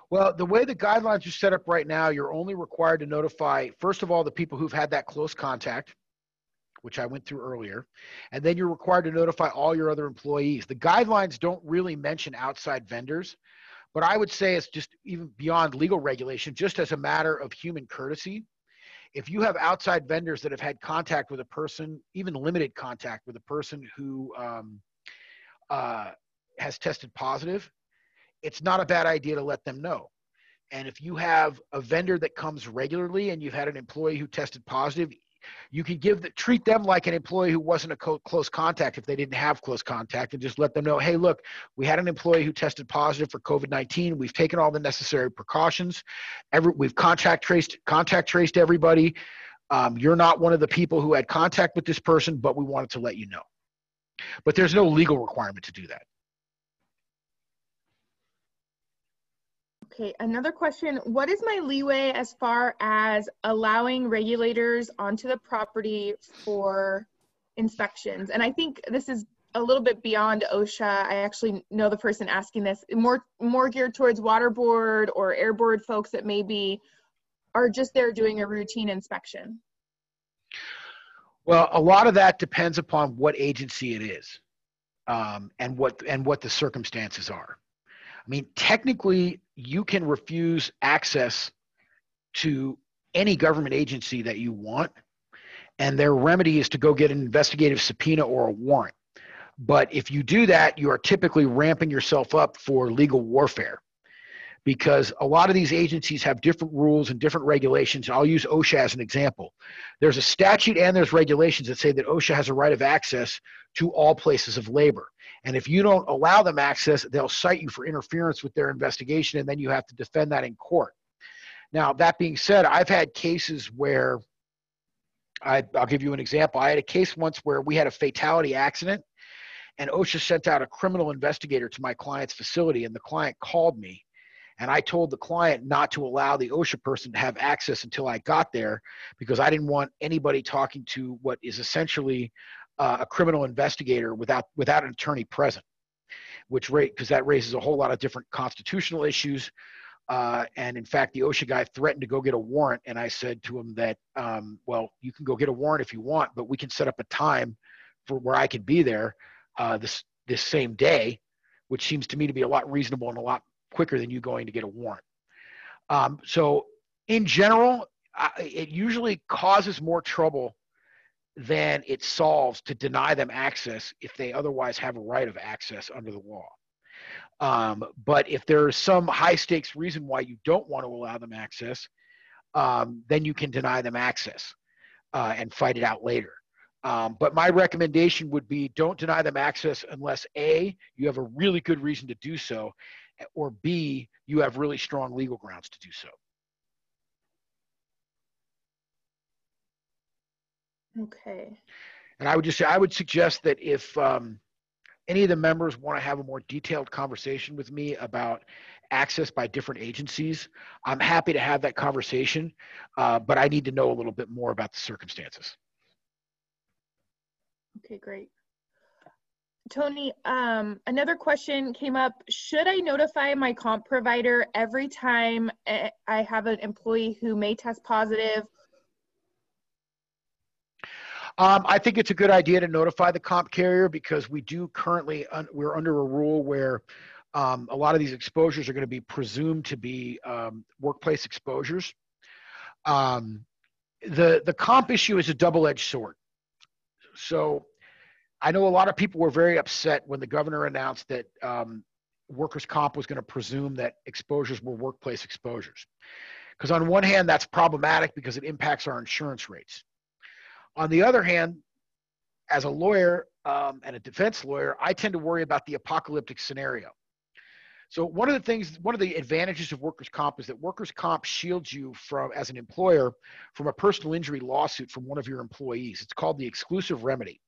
Well, the way the guidelines are set up right now, you're only required to notify, first of all, the people who've had that close contact, which I went through earlier, and then you're required to notify all your other employees. The guidelines don't really mention outside vendors, but I would say it's just even beyond legal regulation, just as a matter of human courtesy. If you have outside vendors that have had contact with a person, even limited contact with a person who um, uh, has tested positive, it's not a bad idea to let them know. And if you have a vendor that comes regularly and you've had an employee who tested positive, you can give the, treat them like an employee who wasn't a co- close contact if they didn't have close contact and just let them know, hey, look, we had an employee who tested positive for COVID-19. We've taken all the necessary precautions. Every, we've contact traced contact traced everybody. Um, you're not one of the people who had contact with this person, but we wanted to let you know. But there's no legal requirement to do that. Okay, another question. What is my leeway as far as allowing regulators onto the property for inspections? And I think this is a little bit beyond OSHA. I actually know the person asking this, more more geared towards water board or air board folks that maybe are just there doing a routine inspection. Well, a lot of that depends upon what agency it is, um, and what and what the circumstances are. I mean, technically, you can refuse access to any government agency that you want, and their remedy is to go get an investigative subpoena or a warrant. But if you do that, you are typically ramping yourself up for legal warfare because a lot of these agencies have different rules and different regulations. I'll use OSHA as an example. There's a statute and there's regulations that say that OSHA has a right of access to all places of labor. And if you don't allow them access, they'll cite you for interference with their investigation, and then you have to defend that in court. Now, that being said, I've had cases where I, will give you an example. I had a case once where we had a fatality accident, and OSHA sent out a criminal investigator to my client's facility, and the client called me and I told the client not to allow the OSHA person to have access until I got there because I didn't want anybody talking to what is essentially uh, a criminal investigator without without an attorney present, which rate because that raises a whole lot of different constitutional issues. Uh, and in fact, the OSHA guy threatened to go get a warrant, and I said to him that, um, well, you can go get a warrant if you want, but we can set up a time for where I could be there uh, this this same day, which seems to me to be a lot reasonable and a lot quicker than you going to get a warrant. Um, so, in general, I, it usually causes more trouble than it solves to deny them access if they otherwise have a right of access under the law. Um, but if there's some high stakes reason why you don't want to allow them access, um, then you can deny them access uh, and fight it out later. Um, but my recommendation would be don't deny them access unless A, you have a really good reason to do so, or B, you have really strong legal grounds to do so. Okay. And I would just say, I would suggest that if um, any of the members want to have a more detailed conversation with me about access by different agencies, I'm happy to have that conversation, uh, but I need to know a little bit more about the circumstances. Okay, great. Tony, um, another question came up. Should I notify my comp provider every time eh, I have an employee who may test positive? Um, I think it's a good idea to notify the comp carrier because we do currently, un- we're under a rule where um, a lot of these exposures are going to be presumed to be um, workplace exposures. Um, the, the comp issue is a double-edged sword. So I know a lot of people were very upset when the governor announced that um, workers' comp was going to presume that exposures were workplace exposures. Because on one hand, that's problematic because it impacts our insurance rates. On the other hand, as a lawyer um, and a defense lawyer, I tend to worry about the apocalyptic scenario. So one of the things, one of the advantages of workers' comp is that workers' comp shields you from, as an employer, from a personal injury lawsuit from one of your employees. It's called the exclusive remedy.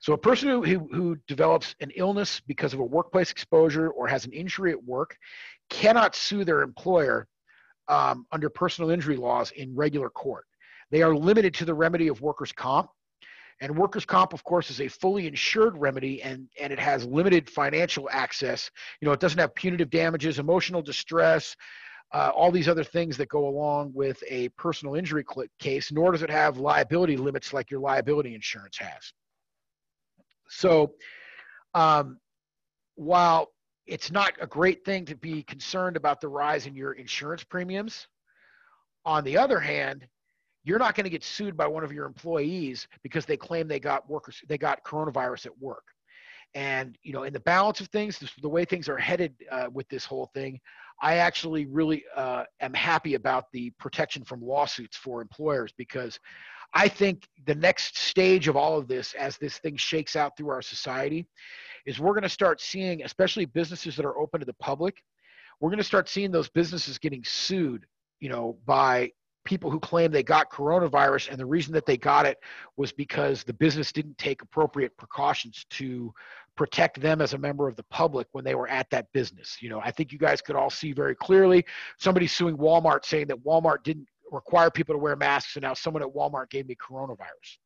So a person who, who, who, develops an illness because of a workplace exposure or has an injury at work cannot sue their employer um, under personal injury laws in regular court. They are limited to the remedy of workers' comp. And workers' comp, of course, is a fully insured remedy and, and it has limited financial access. You know, it doesn't have punitive damages, emotional distress, uh, all these other things that go along with a personal injury case, nor does it have liability limits like your liability insurance has. So, um, while it's not a great thing to be concerned about the rise in your insurance premiums, on the other hand, you're not going to get sued by one of your employees because they claim they got workers they got coronavirus at work. And you know, in the balance of things, the way things are headed uh, with this whole thing, I actually really uh, am happy about the protection from lawsuits for employers because I think the next stage of all of this, as this thing shakes out through our society, is we're going to start seeing, especially businesses that are open to the public, we're going to start seeing those businesses getting sued, you know, by people who claim they got coronavirus and the reason that they got it was because the business didn't take appropriate precautions to protect them as a member of the public when they were at that business. You know i think you guys could all see very clearly somebody suing walmart saying that walmart didn't require people to wear masks and now someone at walmart gave me coronavirus.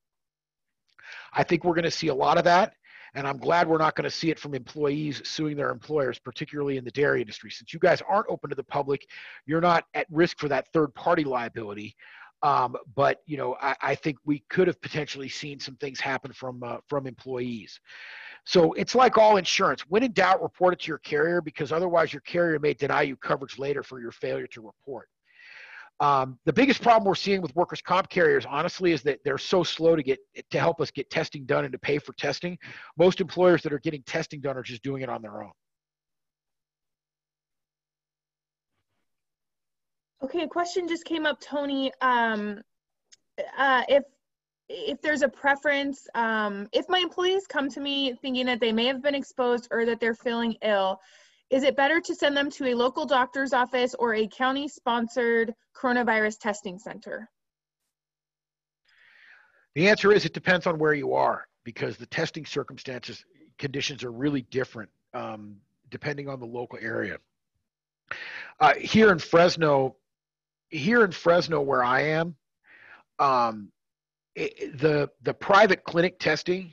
I think we're going to see a lot of that and I'm glad we're not going to see it from employees suing their employers, particularly in the dairy industry. Since you guys aren't open to the public, you're not at risk for that third party liability. Um, but you know, I, I, think we could have potentially seen some things happen from uh, from employees. So it's like all insurance. When in doubt, report it to your carrier because otherwise your carrier may deny you coverage later for your failure to report. Um, the biggest problem we're seeing with workers' comp carriers, honestly, is that they're so slow to get to help us get testing done and to pay for testing. Most employers that are getting testing done are just doing it on their own. Okay, a question just came up, Tony. Um, uh, if if there's a preference, um, if my employees come to me thinking that they may have been exposed or that they're feeling ill, is it better to send them to a local doctor's office or a county sponsored coronavirus testing center? The answer is it depends on where you are because the testing circumstances, conditions are really different um, depending on the local area. Uh, here in Fresno, here in Fresno where I am, um, it, the the private clinic testing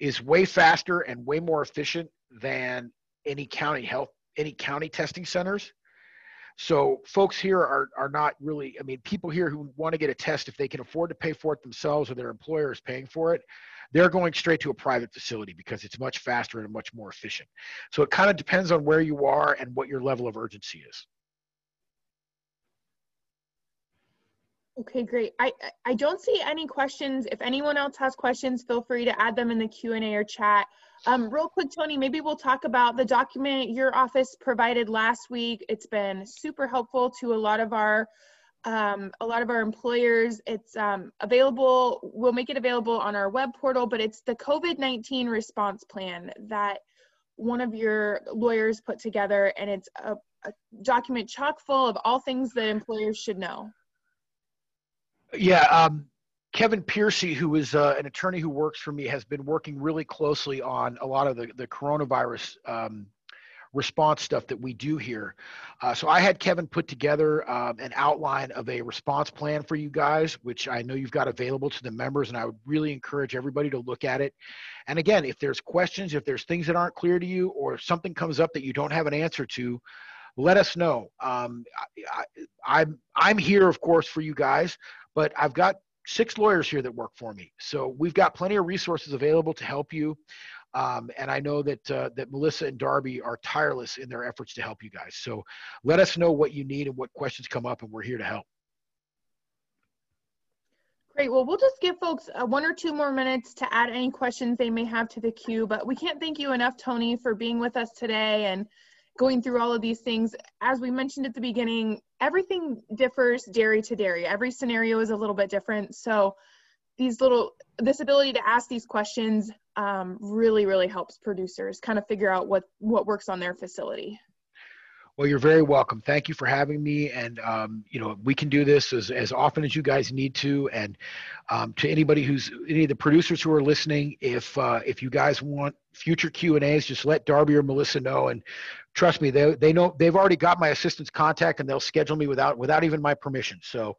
is way faster and way more efficient than any county health any county testing centers. So folks here are are not really. I mean, people here who want to get a test if they can afford to pay for it themselves or their employer is paying for it, they're going straight to a private facility because it's much faster and much more efficient. So it kind of depends on where you are and what your level of urgency is. Okay, great. I I don't see any questions. If anyone else has questions, feel free to add them in the Q&A or chat. Um, real quick, Tony, maybe we'll talk about the document your office provided last week. It's been super helpful to a lot of our um, a lot of our employers. It's um, available. We'll make it available on our web portal, but it's the COVID-19 response plan that one of your lawyers put together, and it's a, a document chock full of all things that employers should know. Yeah, um, Kevin Piercy, who is uh, an attorney who works for me, has been working really closely on a lot of the, the coronavirus um, response stuff that we do here. Uh, so I had Kevin put together um, an outline of a response plan for you guys, which I know you've got available to the members, and I would really encourage everybody to look at it. And again, if there's questions, if there's things that aren't clear to you, or if something comes up that you don't have an answer to, let us know. Um, I, I'm I'm here, of course, for you guys but I've got six lawyers here that work for me. So we've got plenty of resources available to help you. Um, and I know that uh, that Melissa and Darby are tireless in their efforts to help you guys. So let us know what you need and what questions come up, and we're here to help. Great. Well, we'll just give folks uh, one or two more minutes to add any questions they may have to the queue. But we can't thank you enough, Tony, for being with us today and going through all of these things. As we mentioned at the beginning, everything differs dairy to dairy. Every scenario is a little bit different. So these little, this ability to ask these questions um, really, really helps producers kind of figure out what, what works on their facility. Well, you're very welcome. Thank you for having me. And, um, you know, we can do this as, as often as you guys need to. And um, to anybody who's, any of the producers who are listening, if, uh, if you guys want future Q and A's, just let Darby or Melissa know. And trust me, they, they know, they've already got my assistant's contact and they'll schedule me without, without even my permission. So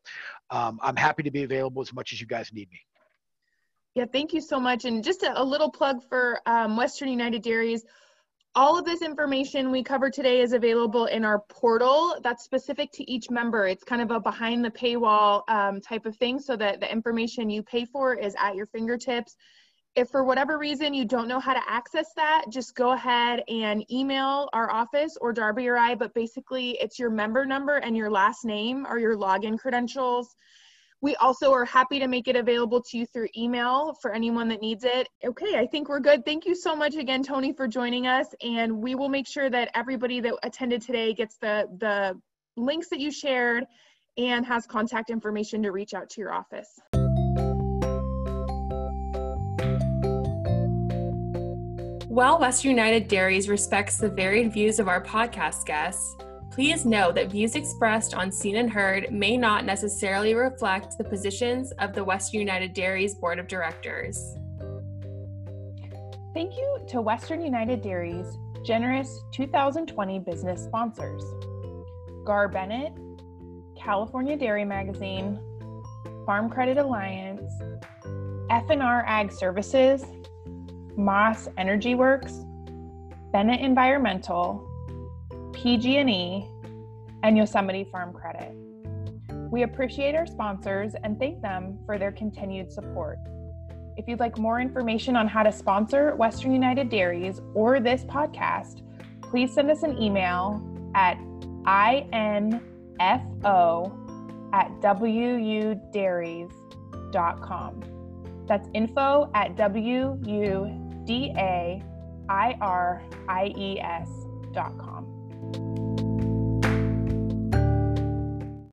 um, I'm happy to be available as much as you guys need me. Yeah, thank you so much. And just a, a little plug for um, Western United Dairies. All of this information we cover today is available in our portal that's specific to each member. It's kind of a behind the paywall um, type of thing so that the information you pay for is at your fingertips. If for whatever reason you don't know how to access that, just go ahead and email our office or Darby or I, but basically it's your member number and your last name or your login credentials. We also are happy to make it available to you through email for anyone that needs it. Okay, I think we're good. Thank you so much again, Tony, for joining us. And we will make sure that everybody that attended today gets the, the links that you shared and has contact information to reach out to your office. While Western United Dairies respects the varied views of our podcast guests, Please know that views expressed on Seen and Heard may not necessarily reflect the positions of the Western United Dairies Board of Directors. Thank you to Western United Dairies' generous 2020 business sponsors Gar Bennett, California Dairy Magazine, Farm Credit Alliance, F&R Ag Services, Moss Energy Works, Bennett Environmental, PG&E, and Yosemite Farm Credit. We appreciate our sponsors and thank them for their continued support. If you'd like more information on how to sponsor Western United Dairies or this podcast, please send us an email at info at wudairies.com. That's info at w-u-d-a-i-r-i-e-s.com. Thank you.